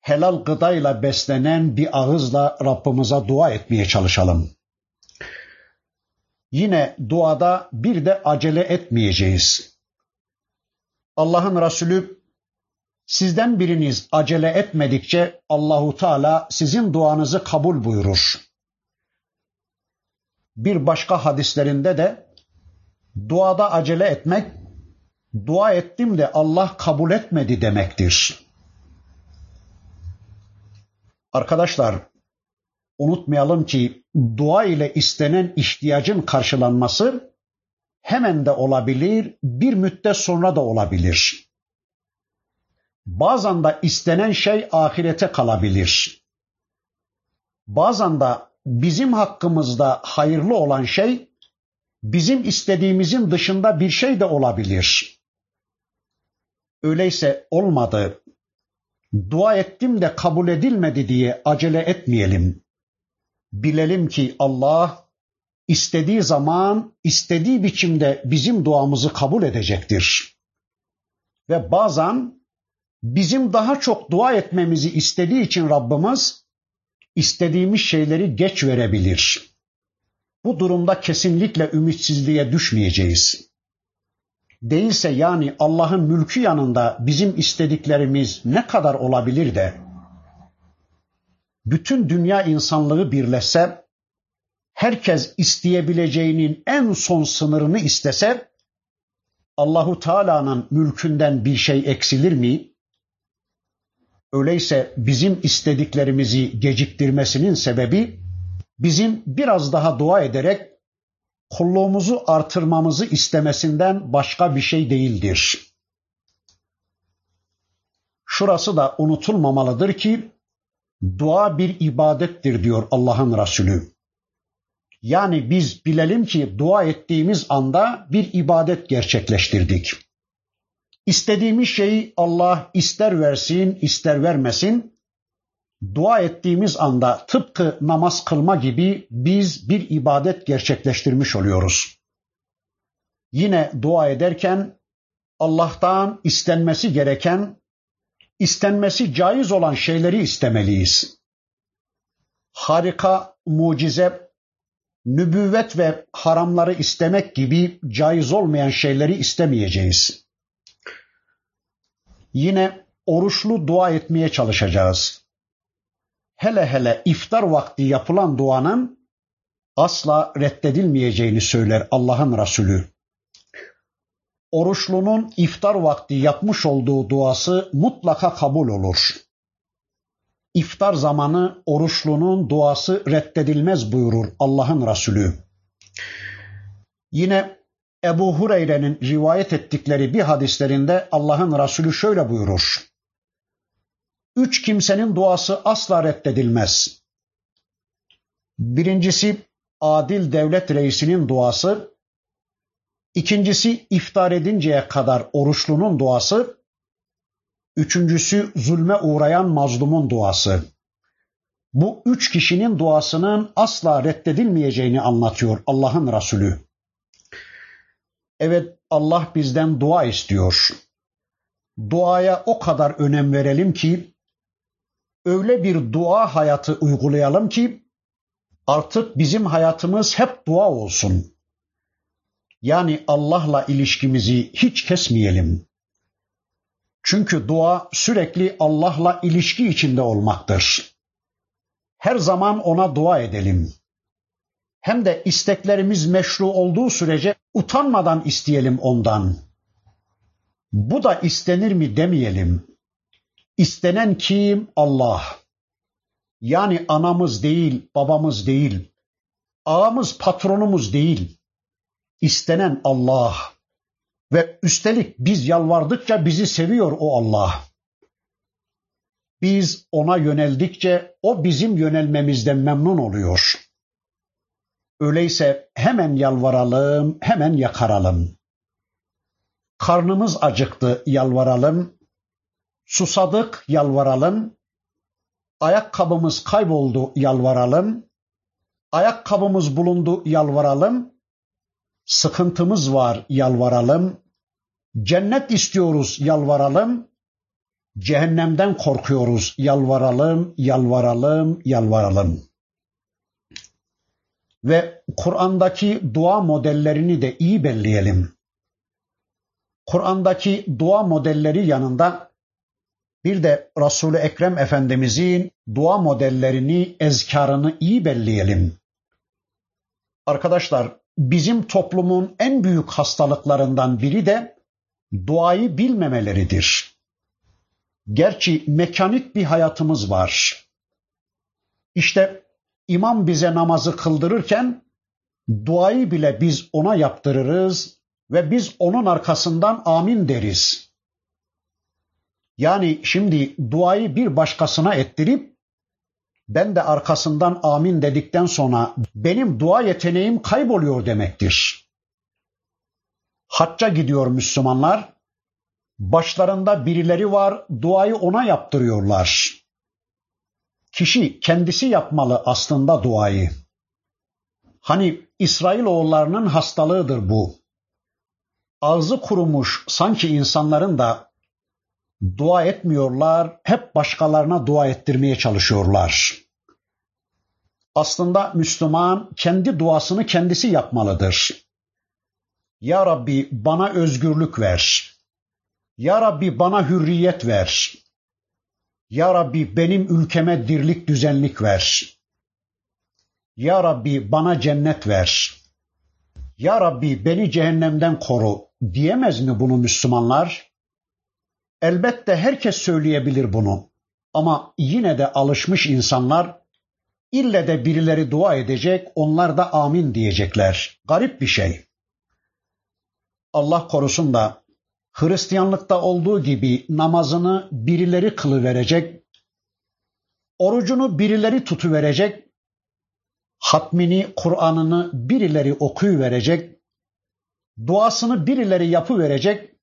Speaker 1: Helal gıdayla beslenen bir ağızla Rabbimize dua etmeye çalışalım. Yine duada bir de acele etmeyeceğiz. Allah'ın Resulü Sizden biriniz acele etmedikçe Allahu Teala sizin duanızı kabul buyurur. Bir başka hadislerinde de duada acele etmek dua ettim de Allah kabul etmedi demektir. Arkadaşlar unutmayalım ki dua ile istenen ihtiyacın karşılanması hemen de olabilir, bir müddet sonra da olabilir. Bazen de istenen şey ahirete kalabilir. Bazen de bizim hakkımızda hayırlı olan şey bizim istediğimizin dışında bir şey de olabilir. Öyleyse olmadı. Dua ettim de kabul edilmedi diye acele etmeyelim. Bilelim ki Allah istediği zaman, istediği biçimde bizim duamızı kabul edecektir. Ve bazen bizim daha çok dua etmemizi istediği için Rabbimiz istediğimiz şeyleri geç verebilir. Bu durumda kesinlikle ümitsizliğe düşmeyeceğiz. Değilse yani Allah'ın mülkü yanında bizim istediklerimiz ne kadar olabilir de bütün dünya insanlığı birleşse herkes isteyebileceğinin en son sınırını istese Allahu Teala'nın mülkünden bir şey eksilir mi? Öyleyse bizim istediklerimizi geciktirmesinin sebebi bizim biraz daha dua ederek kulluğumuzu artırmamızı istemesinden başka bir şey değildir. Şurası da unutulmamalıdır ki dua bir ibadettir diyor Allah'ın Resulü. Yani biz bilelim ki dua ettiğimiz anda bir ibadet gerçekleştirdik. İstediğimiz şeyi Allah ister versin, ister vermesin. Dua ettiğimiz anda tıpkı namaz kılma gibi biz bir ibadet gerçekleştirmiş oluyoruz. Yine dua ederken Allah'tan istenmesi gereken, istenmesi caiz olan şeyleri istemeliyiz. Harika, mucize, nübüvvet ve haramları istemek gibi caiz olmayan şeyleri istemeyeceğiz. Yine oruçlu dua etmeye çalışacağız. hele hele iftar vakti yapılan duanın asla reddedilmeyeceğini söyler Allah'ın Resulü. Oruçlunun iftar vakti yapmış olduğu duası mutlaka kabul olur. İftar zamanı oruçlunun duası reddedilmez buyurur Allah'ın Resulü. Yine Ebu Hureyre'nin rivayet ettikleri bir hadislerinde Allah'ın Resulü şöyle buyurur. Üç kimsenin duası asla reddedilmez. Birincisi adil devlet reisinin duası, ikincisi iftar edinceye kadar oruçlunun duası, üçüncüsü zulme uğrayan mazlumun duası. Bu üç kişinin duasının asla reddedilmeyeceğini anlatıyor Allah'ın Resulü. Evet Allah bizden dua istiyor. Duaya o kadar önem verelim ki öyle bir dua hayatı uygulayalım ki artık bizim hayatımız hep dua olsun. Yani Allah'la ilişkimizi hiç kesmeyelim. Çünkü dua sürekli Allah'la ilişki içinde olmaktır. Her zaman ona dua edelim. Hem de isteklerimiz meşru olduğu sürece utanmadan isteyelim ondan. Bu da istenir mi demeyelim. İstenen kim? Allah. Yani anamız değil, babamız değil. Ağamız, patronumuz değil. İstenen Allah. Ve üstelik biz yalvardıkça bizi seviyor o Allah. Biz ona yöneldikçe o bizim yönelmemizden memnun oluyor. Öyleyse hemen yalvaralım, hemen yakaralım. Karnımız acıktı, yalvaralım. Susadık, yalvaralım. Ayakkabımız kayboldu, yalvaralım. Ayakkabımız bulundu, yalvaralım. Sıkıntımız var, yalvaralım. Cennet istiyoruz, yalvaralım. Cehennemden korkuyoruz, yalvaralım, yalvaralım, yalvaralım. Ve Kur'an'daki dua modellerini de iyi belleyelim. Kur'an'daki dua modelleri yanında bir de Resul-i Ekrem Efendimizin dua modellerini, ezkarını iyi belleyelim. Arkadaşlar bizim toplumun en büyük hastalıklarından biri de duayı bilmemeleridir. Gerçi mekanik bir hayatımız var. İşte imam bize namazı kıldırırken duayı bile biz ona yaptırırız ve biz onun arkasından amin deriz. Yani şimdi duayı bir başkasına ettirip ben de arkasından amin dedikten sonra benim dua yeteneğim kayboluyor demektir. Hacca gidiyor Müslümanlar. Başlarında birileri var, duayı ona yaptırıyorlar. Kişi kendisi yapmalı aslında duayı. Hani İsrailoğullarının hastalığıdır bu. Ağzı kurumuş sanki insanların da dua etmiyorlar, hep başkalarına dua ettirmeye çalışıyorlar. Aslında Müslüman kendi duasını kendisi yapmalıdır. Ya Rabbi bana özgürlük ver. Ya Rabbi bana hürriyet ver. Ya Rabbi benim ülkeme dirlik düzenlik ver. Ya Rabbi bana cennet ver. Ya Rabbi beni cehennemden koru diyemez mi bunu Müslümanlar? Elbette herkes söyleyebilir bunu. Ama yine de alışmış insanlar ille de birileri dua edecek, onlar da amin diyecekler. Garip bir şey. Allah korusun da Hristiyanlıkta olduğu gibi namazını birileri kılıverecek, orucunu birileri tutuverecek, hatmini, Kur'an'ını birileri okuyuverecek, duasını birileri yapıverecek,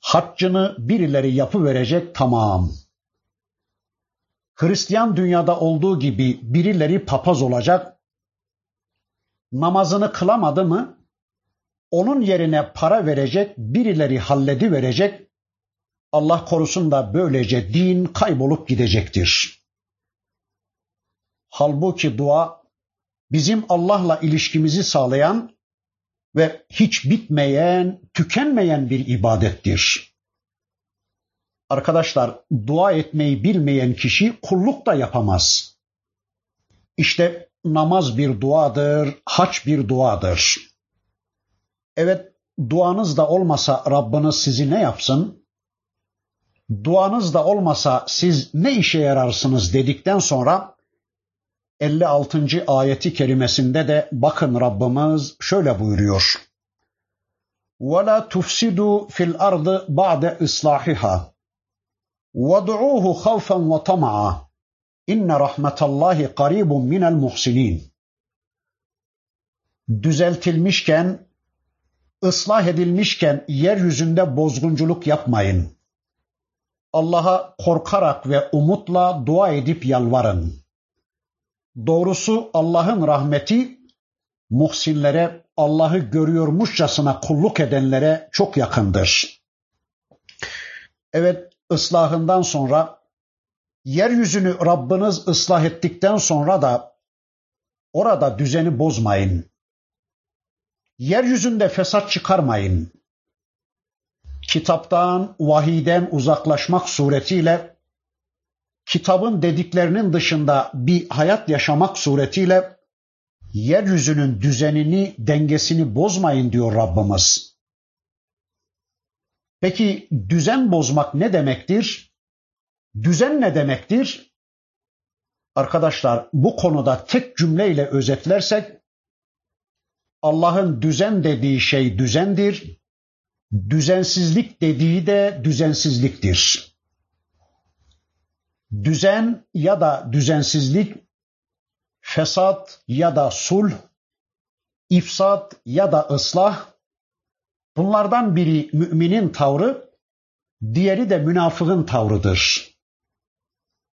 Speaker 1: haccını birileri yapıverecek tamam. Hristiyan dünyada olduğu gibi birileri papaz olacak, namazını kılamadı mı onun yerine para verecek, birileri halledi verecek. Allah korusun da böylece din kaybolup gidecektir. Halbuki dua bizim Allah'la ilişkimizi sağlayan ve hiç bitmeyen, tükenmeyen bir ibadettir. Arkadaşlar dua etmeyi bilmeyen kişi kulluk da yapamaz. İşte namaz bir duadır, haç bir duadır. Evet duanız da olmasa Rabbiniz sizi ne yapsın? Duanız da olmasa siz ne işe yararsınız dedikten sonra 56. ayeti kerimesinde de bakın Rabbimiz şöyle buyuruyor. وَلَا تُفْسِدُوا فِي الْأَرْضِ بَعْدَ إِصْلَاحِهَا وَدْعُوهُ خَوْفًا وَطَمَعًا اِنَّ رَحْمَةَ اللّٰهِ قَرِيبٌ مِنَ الْمُحْسِنِينَ Düzeltilmişken, ıslah edilmişken yeryüzünde bozgunculuk yapmayın. Allah'a korkarak ve umutla dua edip yalvarın. Doğrusu Allah'ın rahmeti muhsinlere, Allah'ı görüyormuşçasına kulluk edenlere çok yakındır. Evet, ıslahından sonra yeryüzünü Rabbiniz ıslah ettikten sonra da orada düzeni bozmayın. Yeryüzünde fesat çıkarmayın. Kitaptan, vahiden uzaklaşmak suretiyle kitabın dediklerinin dışında bir hayat yaşamak suretiyle yeryüzünün düzenini, dengesini bozmayın diyor Rabbimiz. Peki düzen bozmak ne demektir? Düzen ne demektir? Arkadaşlar bu konuda tek cümleyle özetlersek Allah'ın düzen dediği şey düzendir. Düzensizlik dediği de düzensizliktir. Düzen ya da düzensizlik, fesat ya da sulh, ifsat ya da ıslah, bunlardan biri müminin tavrı, diğeri de münafığın tavrıdır.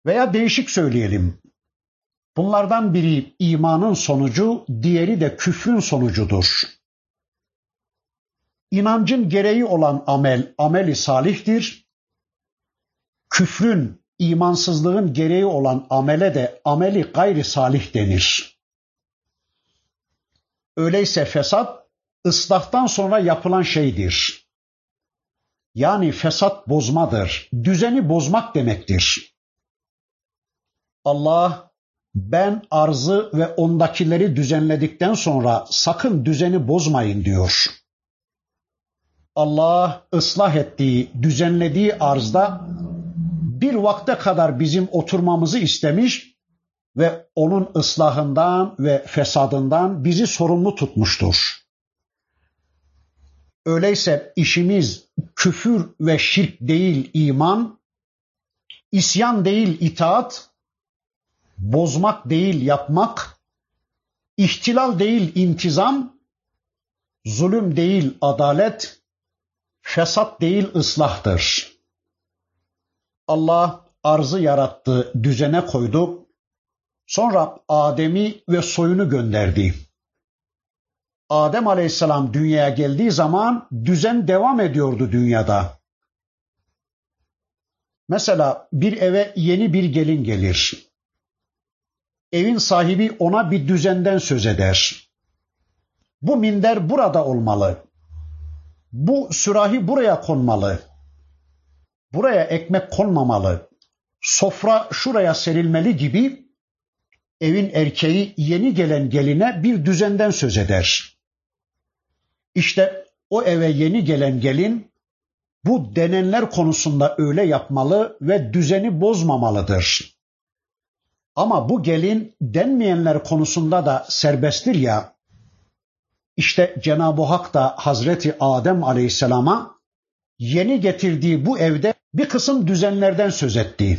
Speaker 1: Veya değişik söyleyelim. Bunlardan biri imanın sonucu, diğeri de küfrün sonucudur. İnancın gereği olan amel, ameli salihtir. Küfrün, imansızlığın gereği olan amele de ameli gayri salih denir. Öyleyse fesat ıslahtan sonra yapılan şeydir. Yani fesat bozmadır, düzeni bozmak demektir. Allah ben arzı ve ondakileri düzenledikten sonra sakın düzeni bozmayın diyor. Allah ıslah ettiği, düzenlediği arzda bir vakte kadar bizim oturmamızı istemiş ve onun ıslahından ve fesadından bizi sorumlu tutmuştur. Öyleyse işimiz küfür ve şirk değil iman, isyan değil itaat, bozmak değil yapmak, ihtilal değil intizam, zulüm değil adalet, fesat değil ıslahtır. Allah arzı yarattı, düzene koydu. Sonra Adem'i ve soyunu gönderdi. Adem Aleyhisselam dünyaya geldiği zaman düzen devam ediyordu dünyada. Mesela bir eve yeni bir gelin gelir. Evin sahibi ona bir düzenden söz eder. Bu minder burada olmalı. Bu sürahi buraya konmalı. Buraya ekmek konmamalı. Sofra şuraya serilmeli gibi evin erkeği yeni gelen geline bir düzenden söz eder. İşte o eve yeni gelen gelin bu denenler konusunda öyle yapmalı ve düzeni bozmamalıdır. Ama bu gelin denmeyenler konusunda da serbesttir ya. İşte Cenab-ı Hak da Hazreti Adem Aleyhisselam'a yeni getirdiği bu evde bir kısım düzenlerden söz etti.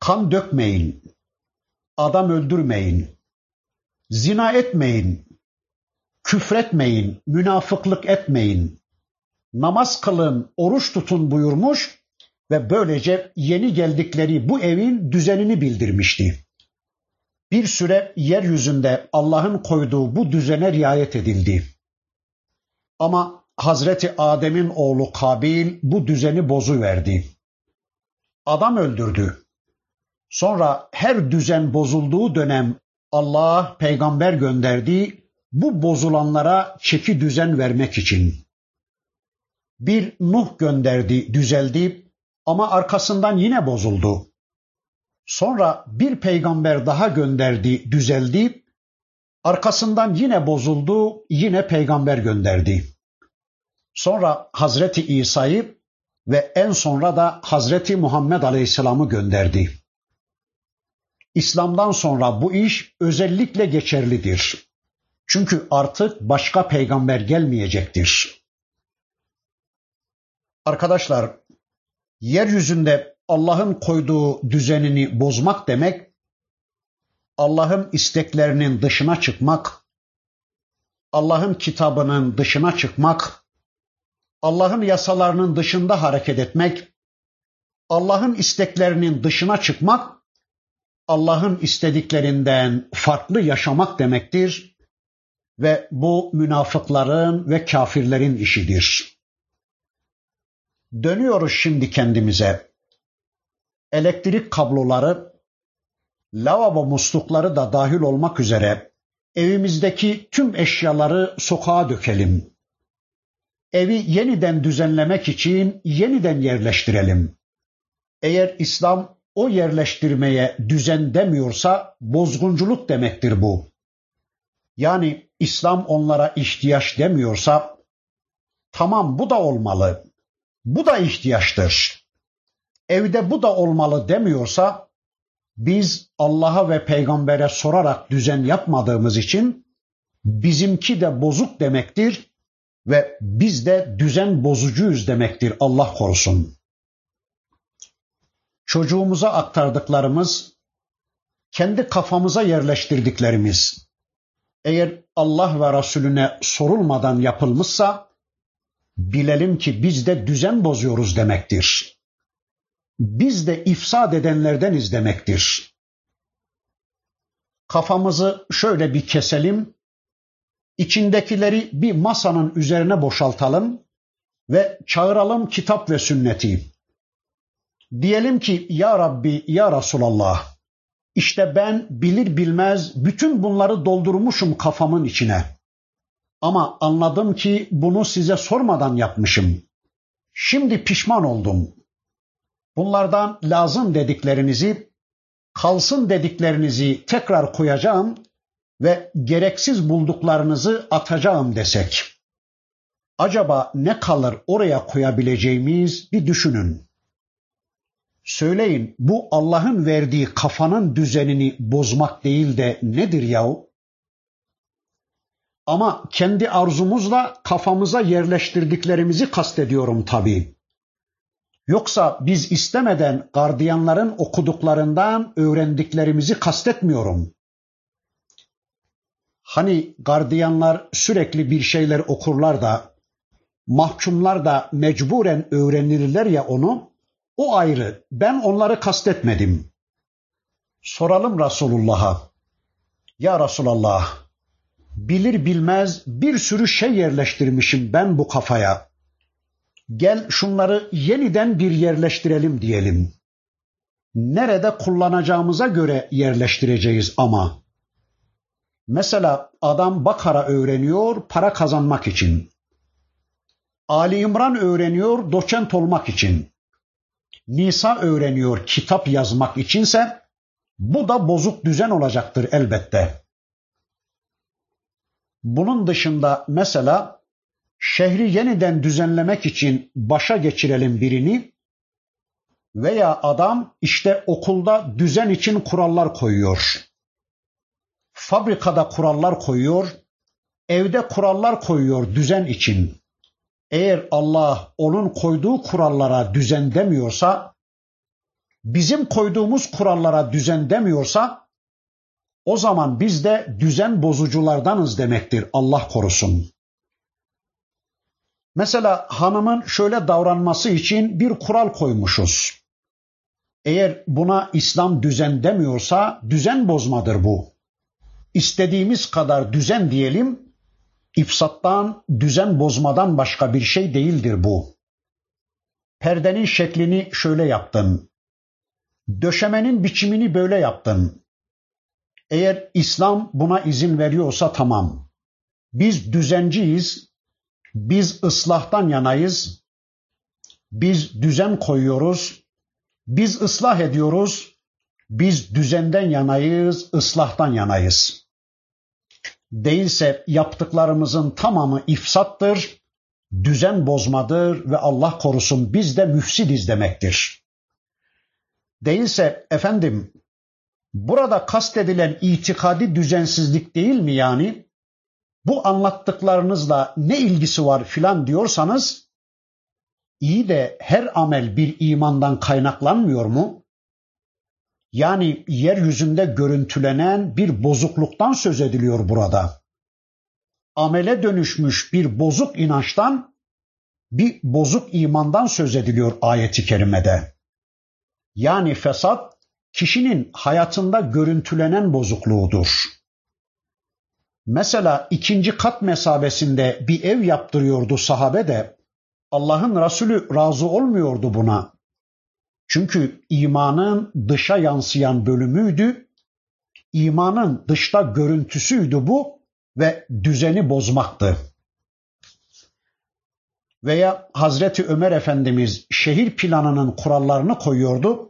Speaker 1: Kan dökmeyin, adam öldürmeyin, zina etmeyin, küfretmeyin, münafıklık etmeyin, namaz kılın, oruç tutun buyurmuş ve böylece yeni geldikleri bu evin düzenini bildirmişti. Bir süre yeryüzünde Allah'ın koyduğu bu düzene riayet edildi. Ama Hazreti Adem'in oğlu Kabil bu düzeni bozu verdi. Adam öldürdü. Sonra her düzen bozulduğu dönem Allah peygamber gönderdi bu bozulanlara çeki düzen vermek için. Bir Nuh gönderdi, düzeldi. Ama arkasından yine bozuldu. Sonra bir peygamber daha gönderdi, düzeldi. Arkasından yine bozuldu, yine peygamber gönderdi. Sonra Hazreti İsa'yı ve en sonra da Hazreti Muhammed Aleyhisselam'ı gönderdi. İslam'dan sonra bu iş özellikle geçerlidir. Çünkü artık başka peygamber gelmeyecektir. Arkadaşlar, yeryüzünde Allah'ın koyduğu düzenini bozmak demek, Allah'ın isteklerinin dışına çıkmak, Allah'ın kitabının dışına çıkmak, Allah'ın yasalarının dışında hareket etmek, Allah'ın isteklerinin dışına çıkmak, Allah'ın istediklerinden farklı yaşamak demektir ve bu münafıkların ve kafirlerin işidir. Dönüyoruz şimdi kendimize. Elektrik kabloları, lavabo muslukları da dahil olmak üzere evimizdeki tüm eşyaları sokağa dökelim. Evi yeniden düzenlemek için yeniden yerleştirelim. Eğer İslam o yerleştirmeye düzen demiyorsa bozgunculuk demektir bu. Yani İslam onlara ihtiyaç demiyorsa tamam bu da olmalı. Bu da ihtiyaçtır. Evde bu da olmalı demiyorsa biz Allah'a ve peygambere sorarak düzen yapmadığımız için bizimki de bozuk demektir ve biz de düzen bozucuyuz demektir Allah korusun çocuğumuza aktardıklarımız, kendi kafamıza yerleştirdiklerimiz, eğer Allah ve Resulüne sorulmadan yapılmışsa, bilelim ki biz de düzen bozuyoruz demektir. Biz de ifsad edenlerdeniz demektir. Kafamızı şöyle bir keselim, içindekileri bir masanın üzerine boşaltalım ve çağıralım kitap ve sünneti. Diyelim ki ya Rabbi ya Resulallah işte ben bilir bilmez bütün bunları doldurmuşum kafamın içine. Ama anladım ki bunu size sormadan yapmışım. Şimdi pişman oldum. Bunlardan lazım dediklerinizi, kalsın dediklerinizi tekrar koyacağım ve gereksiz bulduklarınızı atacağım desek. Acaba ne kalır oraya koyabileceğimiz bir düşünün. Söyleyin bu Allah'ın verdiği kafanın düzenini bozmak değil de nedir yahu? Ama kendi arzumuzla kafamıza yerleştirdiklerimizi kastediyorum tabii. Yoksa biz istemeden gardiyanların okuduklarından öğrendiklerimizi kastetmiyorum. Hani gardiyanlar sürekli bir şeyler okurlar da mahkumlar da mecburen öğrenirler ya onu o ayrı. Ben onları kastetmedim. Soralım Resulullah'a. Ya Resulallah, bilir bilmez bir sürü şey yerleştirmişim ben bu kafaya. Gel şunları yeniden bir yerleştirelim diyelim. Nerede kullanacağımıza göre yerleştireceğiz ama. Mesela adam Bakara öğreniyor para kazanmak için. Ali İmran öğreniyor doçent olmak için. Nisa öğreniyor kitap yazmak içinse bu da bozuk düzen olacaktır elbette. Bunun dışında mesela şehri yeniden düzenlemek için başa geçirelim birini veya adam işte okulda düzen için kurallar koyuyor. Fabrikada kurallar koyuyor, evde kurallar koyuyor düzen için eğer Allah onun koyduğu kurallara düzen demiyorsa, bizim koyduğumuz kurallara düzen demiyorsa, o zaman biz de düzen bozuculardanız demektir Allah korusun. Mesela hanımın şöyle davranması için bir kural koymuşuz. Eğer buna İslam düzen demiyorsa düzen bozmadır bu. İstediğimiz kadar düzen diyelim İfsattan, düzen bozmadan başka bir şey değildir bu. Perdenin şeklini şöyle yaptın. Döşemenin biçimini böyle yaptın. Eğer İslam buna izin veriyorsa tamam. Biz düzenciyiz. Biz ıslahtan yanayız. Biz düzen koyuyoruz. Biz ıslah ediyoruz. Biz düzenden yanayız, ıslahtan yanayız. Değilse yaptıklarımızın tamamı ifsattır, düzen bozmadır ve Allah korusun biz de müfsidiz demektir. Değilse efendim burada kastedilen itikadi düzensizlik değil mi yani? Bu anlattıklarınızla ne ilgisi var filan diyorsanız iyi de her amel bir imandan kaynaklanmıyor mu? Yani yeryüzünde görüntülenen bir bozukluktan söz ediliyor burada. Amele dönüşmüş bir bozuk inançtan, bir bozuk imandan söz ediliyor ayeti kerimede. Yani fesat kişinin hayatında görüntülenen bozukluğudur. Mesela ikinci kat mesabesinde bir ev yaptırıyordu sahabe de Allah'ın Resulü razı olmuyordu buna. Çünkü imanın dışa yansıyan bölümüydü. İmanın dışta görüntüsüydü bu ve düzeni bozmaktı. Veya Hazreti Ömer Efendimiz şehir planının kurallarını koyuyordu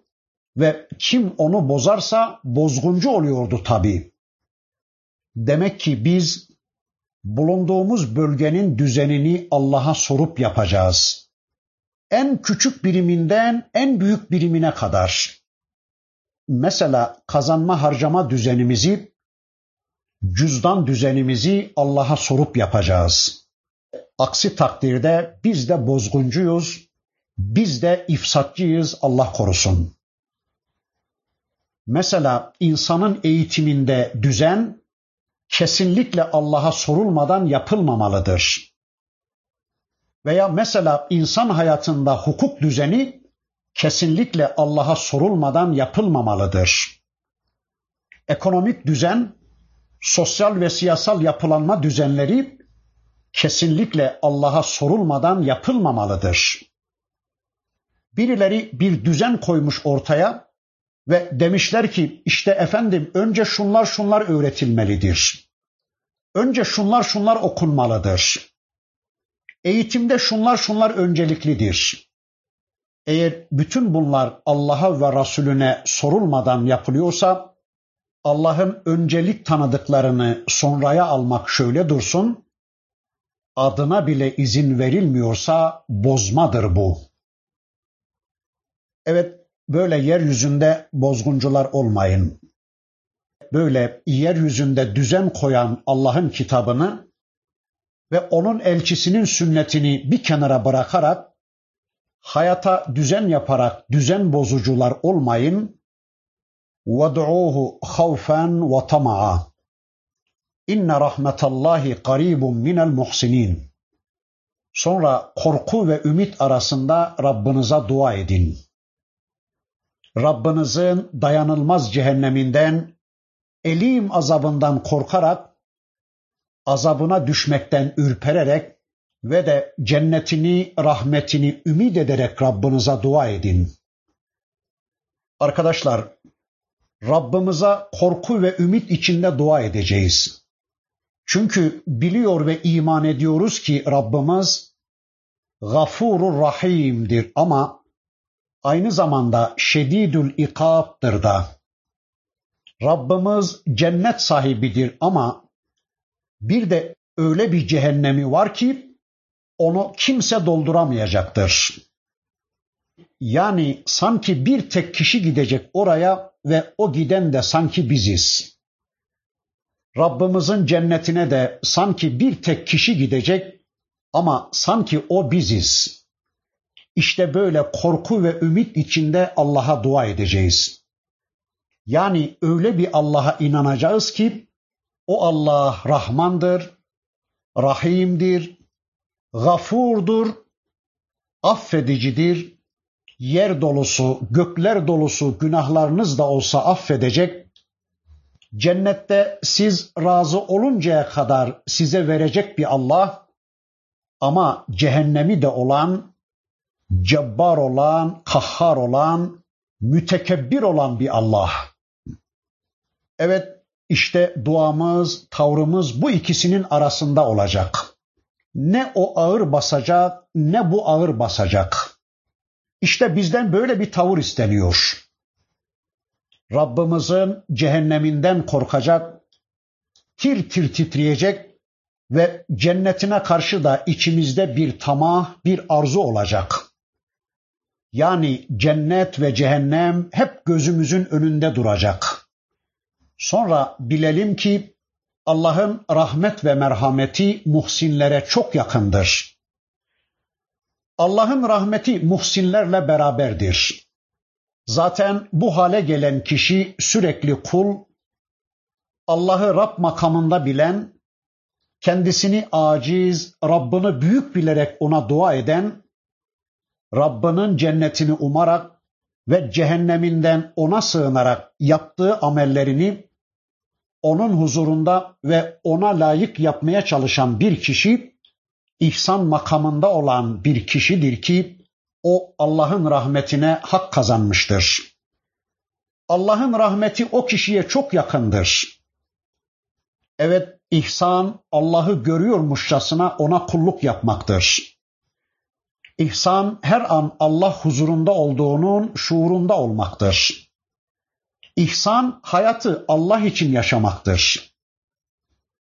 Speaker 1: ve kim onu bozarsa bozguncu oluyordu tabii. Demek ki biz bulunduğumuz bölgenin düzenini Allah'a sorup yapacağız. En küçük biriminden en büyük birimine kadar. Mesela kazanma harcama düzenimizi, cüzdan düzenimizi Allah'a sorup yapacağız. Aksi takdirde biz de bozguncuyuz, biz de ifsatçıyız Allah korusun. Mesela insanın eğitiminde düzen kesinlikle Allah'a sorulmadan yapılmamalıdır. Veya mesela insan hayatında hukuk düzeni kesinlikle Allah'a sorulmadan yapılmamalıdır. Ekonomik düzen, sosyal ve siyasal yapılanma düzenleri kesinlikle Allah'a sorulmadan yapılmamalıdır. Birileri bir düzen koymuş ortaya ve demişler ki işte efendim önce şunlar şunlar öğretilmelidir. Önce şunlar şunlar okunmalıdır. Eğitimde şunlar şunlar önceliklidir. Eğer bütün bunlar Allah'a ve Resulüne sorulmadan yapılıyorsa Allah'ın öncelik tanıdıklarını sonraya almak şöyle dursun. Adına bile izin verilmiyorsa bozmadır bu. Evet böyle yeryüzünde bozguncular olmayın. Böyle yeryüzünde düzen koyan Allah'ın kitabını ve onun elçisinin sünnetini bir kenara bırakarak hayata düzen yaparak düzen bozucular olmayın. وَدْعُوهُ خَوْفًا وَطَمَعًا İnne rahmetallahi qaribun minel muhsinin. Sonra korku ve ümit arasında Rabbinize dua edin. Rabbinizin dayanılmaz cehenneminden, elim azabından korkarak, azabına düşmekten ürpererek ve de cennetini, rahmetini ümit ederek Rabbinize dua edin. Arkadaşlar, Rabbimize korku ve ümit içinde dua edeceğiz. Çünkü biliyor ve iman ediyoruz ki Rabbimiz gafurur rahimdir ama aynı zamanda şedidül ikabdır da. Rabbimiz cennet sahibidir ama bir de öyle bir cehennemi var ki onu kimse dolduramayacaktır. Yani sanki bir tek kişi gidecek oraya ve o giden de sanki biziz. Rabbimizin cennetine de sanki bir tek kişi gidecek ama sanki o biziz. İşte böyle korku ve ümit içinde Allah'a dua edeceğiz. Yani öyle bir Allah'a inanacağız ki o Allah Rahmandır, Rahim'dir, Gafurdur, affedicidir, yer dolusu, gökler dolusu günahlarınız da olsa affedecek, cennette siz razı oluncaya kadar size verecek bir Allah ama cehennemi de olan, cebbar olan, kahhar olan, mütekebbir olan bir Allah. Evet işte duamız, tavrımız bu ikisinin arasında olacak. Ne o ağır basacak ne bu ağır basacak. İşte bizden böyle bir tavır isteniyor. Rabbimizin cehenneminden korkacak, tir tir titreyecek ve cennetine karşı da içimizde bir tamah, bir arzu olacak. Yani cennet ve cehennem hep gözümüzün önünde duracak. Sonra bilelim ki Allah'ın rahmet ve merhameti muhsinlere çok yakındır. Allah'ın rahmeti muhsinlerle beraberdir. Zaten bu hale gelen kişi sürekli kul, Allah'ı Rab makamında bilen, kendisini aciz, Rabbini büyük bilerek ona dua eden, Rabbinin cennetini umarak ve cehenneminden ona sığınarak yaptığı amellerini onun huzurunda ve ona layık yapmaya çalışan bir kişi ihsan makamında olan bir kişidir ki o Allah'ın rahmetine hak kazanmıştır. Allah'ın rahmeti o kişiye çok yakındır. Evet, ihsan Allah'ı görüyormuşçasına ona kulluk yapmaktır. İhsan her an Allah huzurunda olduğunun şuurunda olmaktır. İhsan hayatı Allah için yaşamaktır.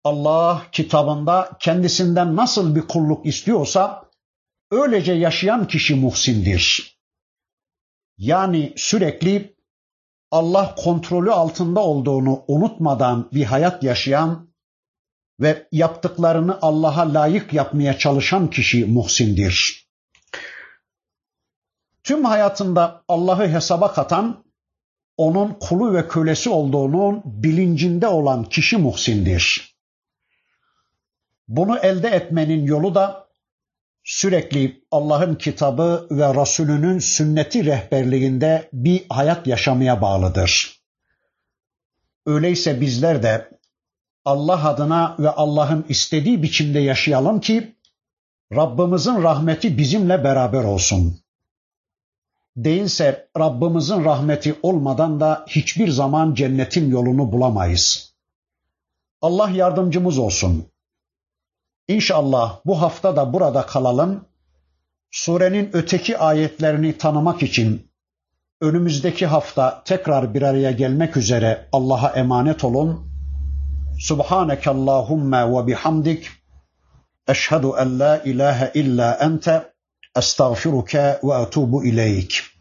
Speaker 1: Allah kitabında kendisinden nasıl bir kulluk istiyorsa öylece yaşayan kişi muhsindir. Yani sürekli Allah kontrolü altında olduğunu unutmadan bir hayat yaşayan ve yaptıklarını Allah'a layık yapmaya çalışan kişi muhsindir. Tüm hayatında Allah'ı hesaba katan, onun kulu ve kölesi olduğunun bilincinde olan kişi muhsindir. Bunu elde etmenin yolu da sürekli Allah'ın kitabı ve Resulünün sünneti rehberliğinde bir hayat yaşamaya bağlıdır. Öyleyse bizler de Allah adına ve Allah'ın istediği biçimde yaşayalım ki Rabbimizin rahmeti bizimle beraber olsun. Değilse Rabbimizin rahmeti olmadan da hiçbir zaman cennetin yolunu bulamayız. Allah yardımcımız olsun. İnşallah bu hafta da burada kalalım. Surenin öteki ayetlerini tanımak için önümüzdeki hafta tekrar bir araya gelmek üzere Allah'a emanet olun. Subhaneke Allahumma ve bihamdik. Eşhedü en la ilahe illa ente أستغفرك وأتوب إليك.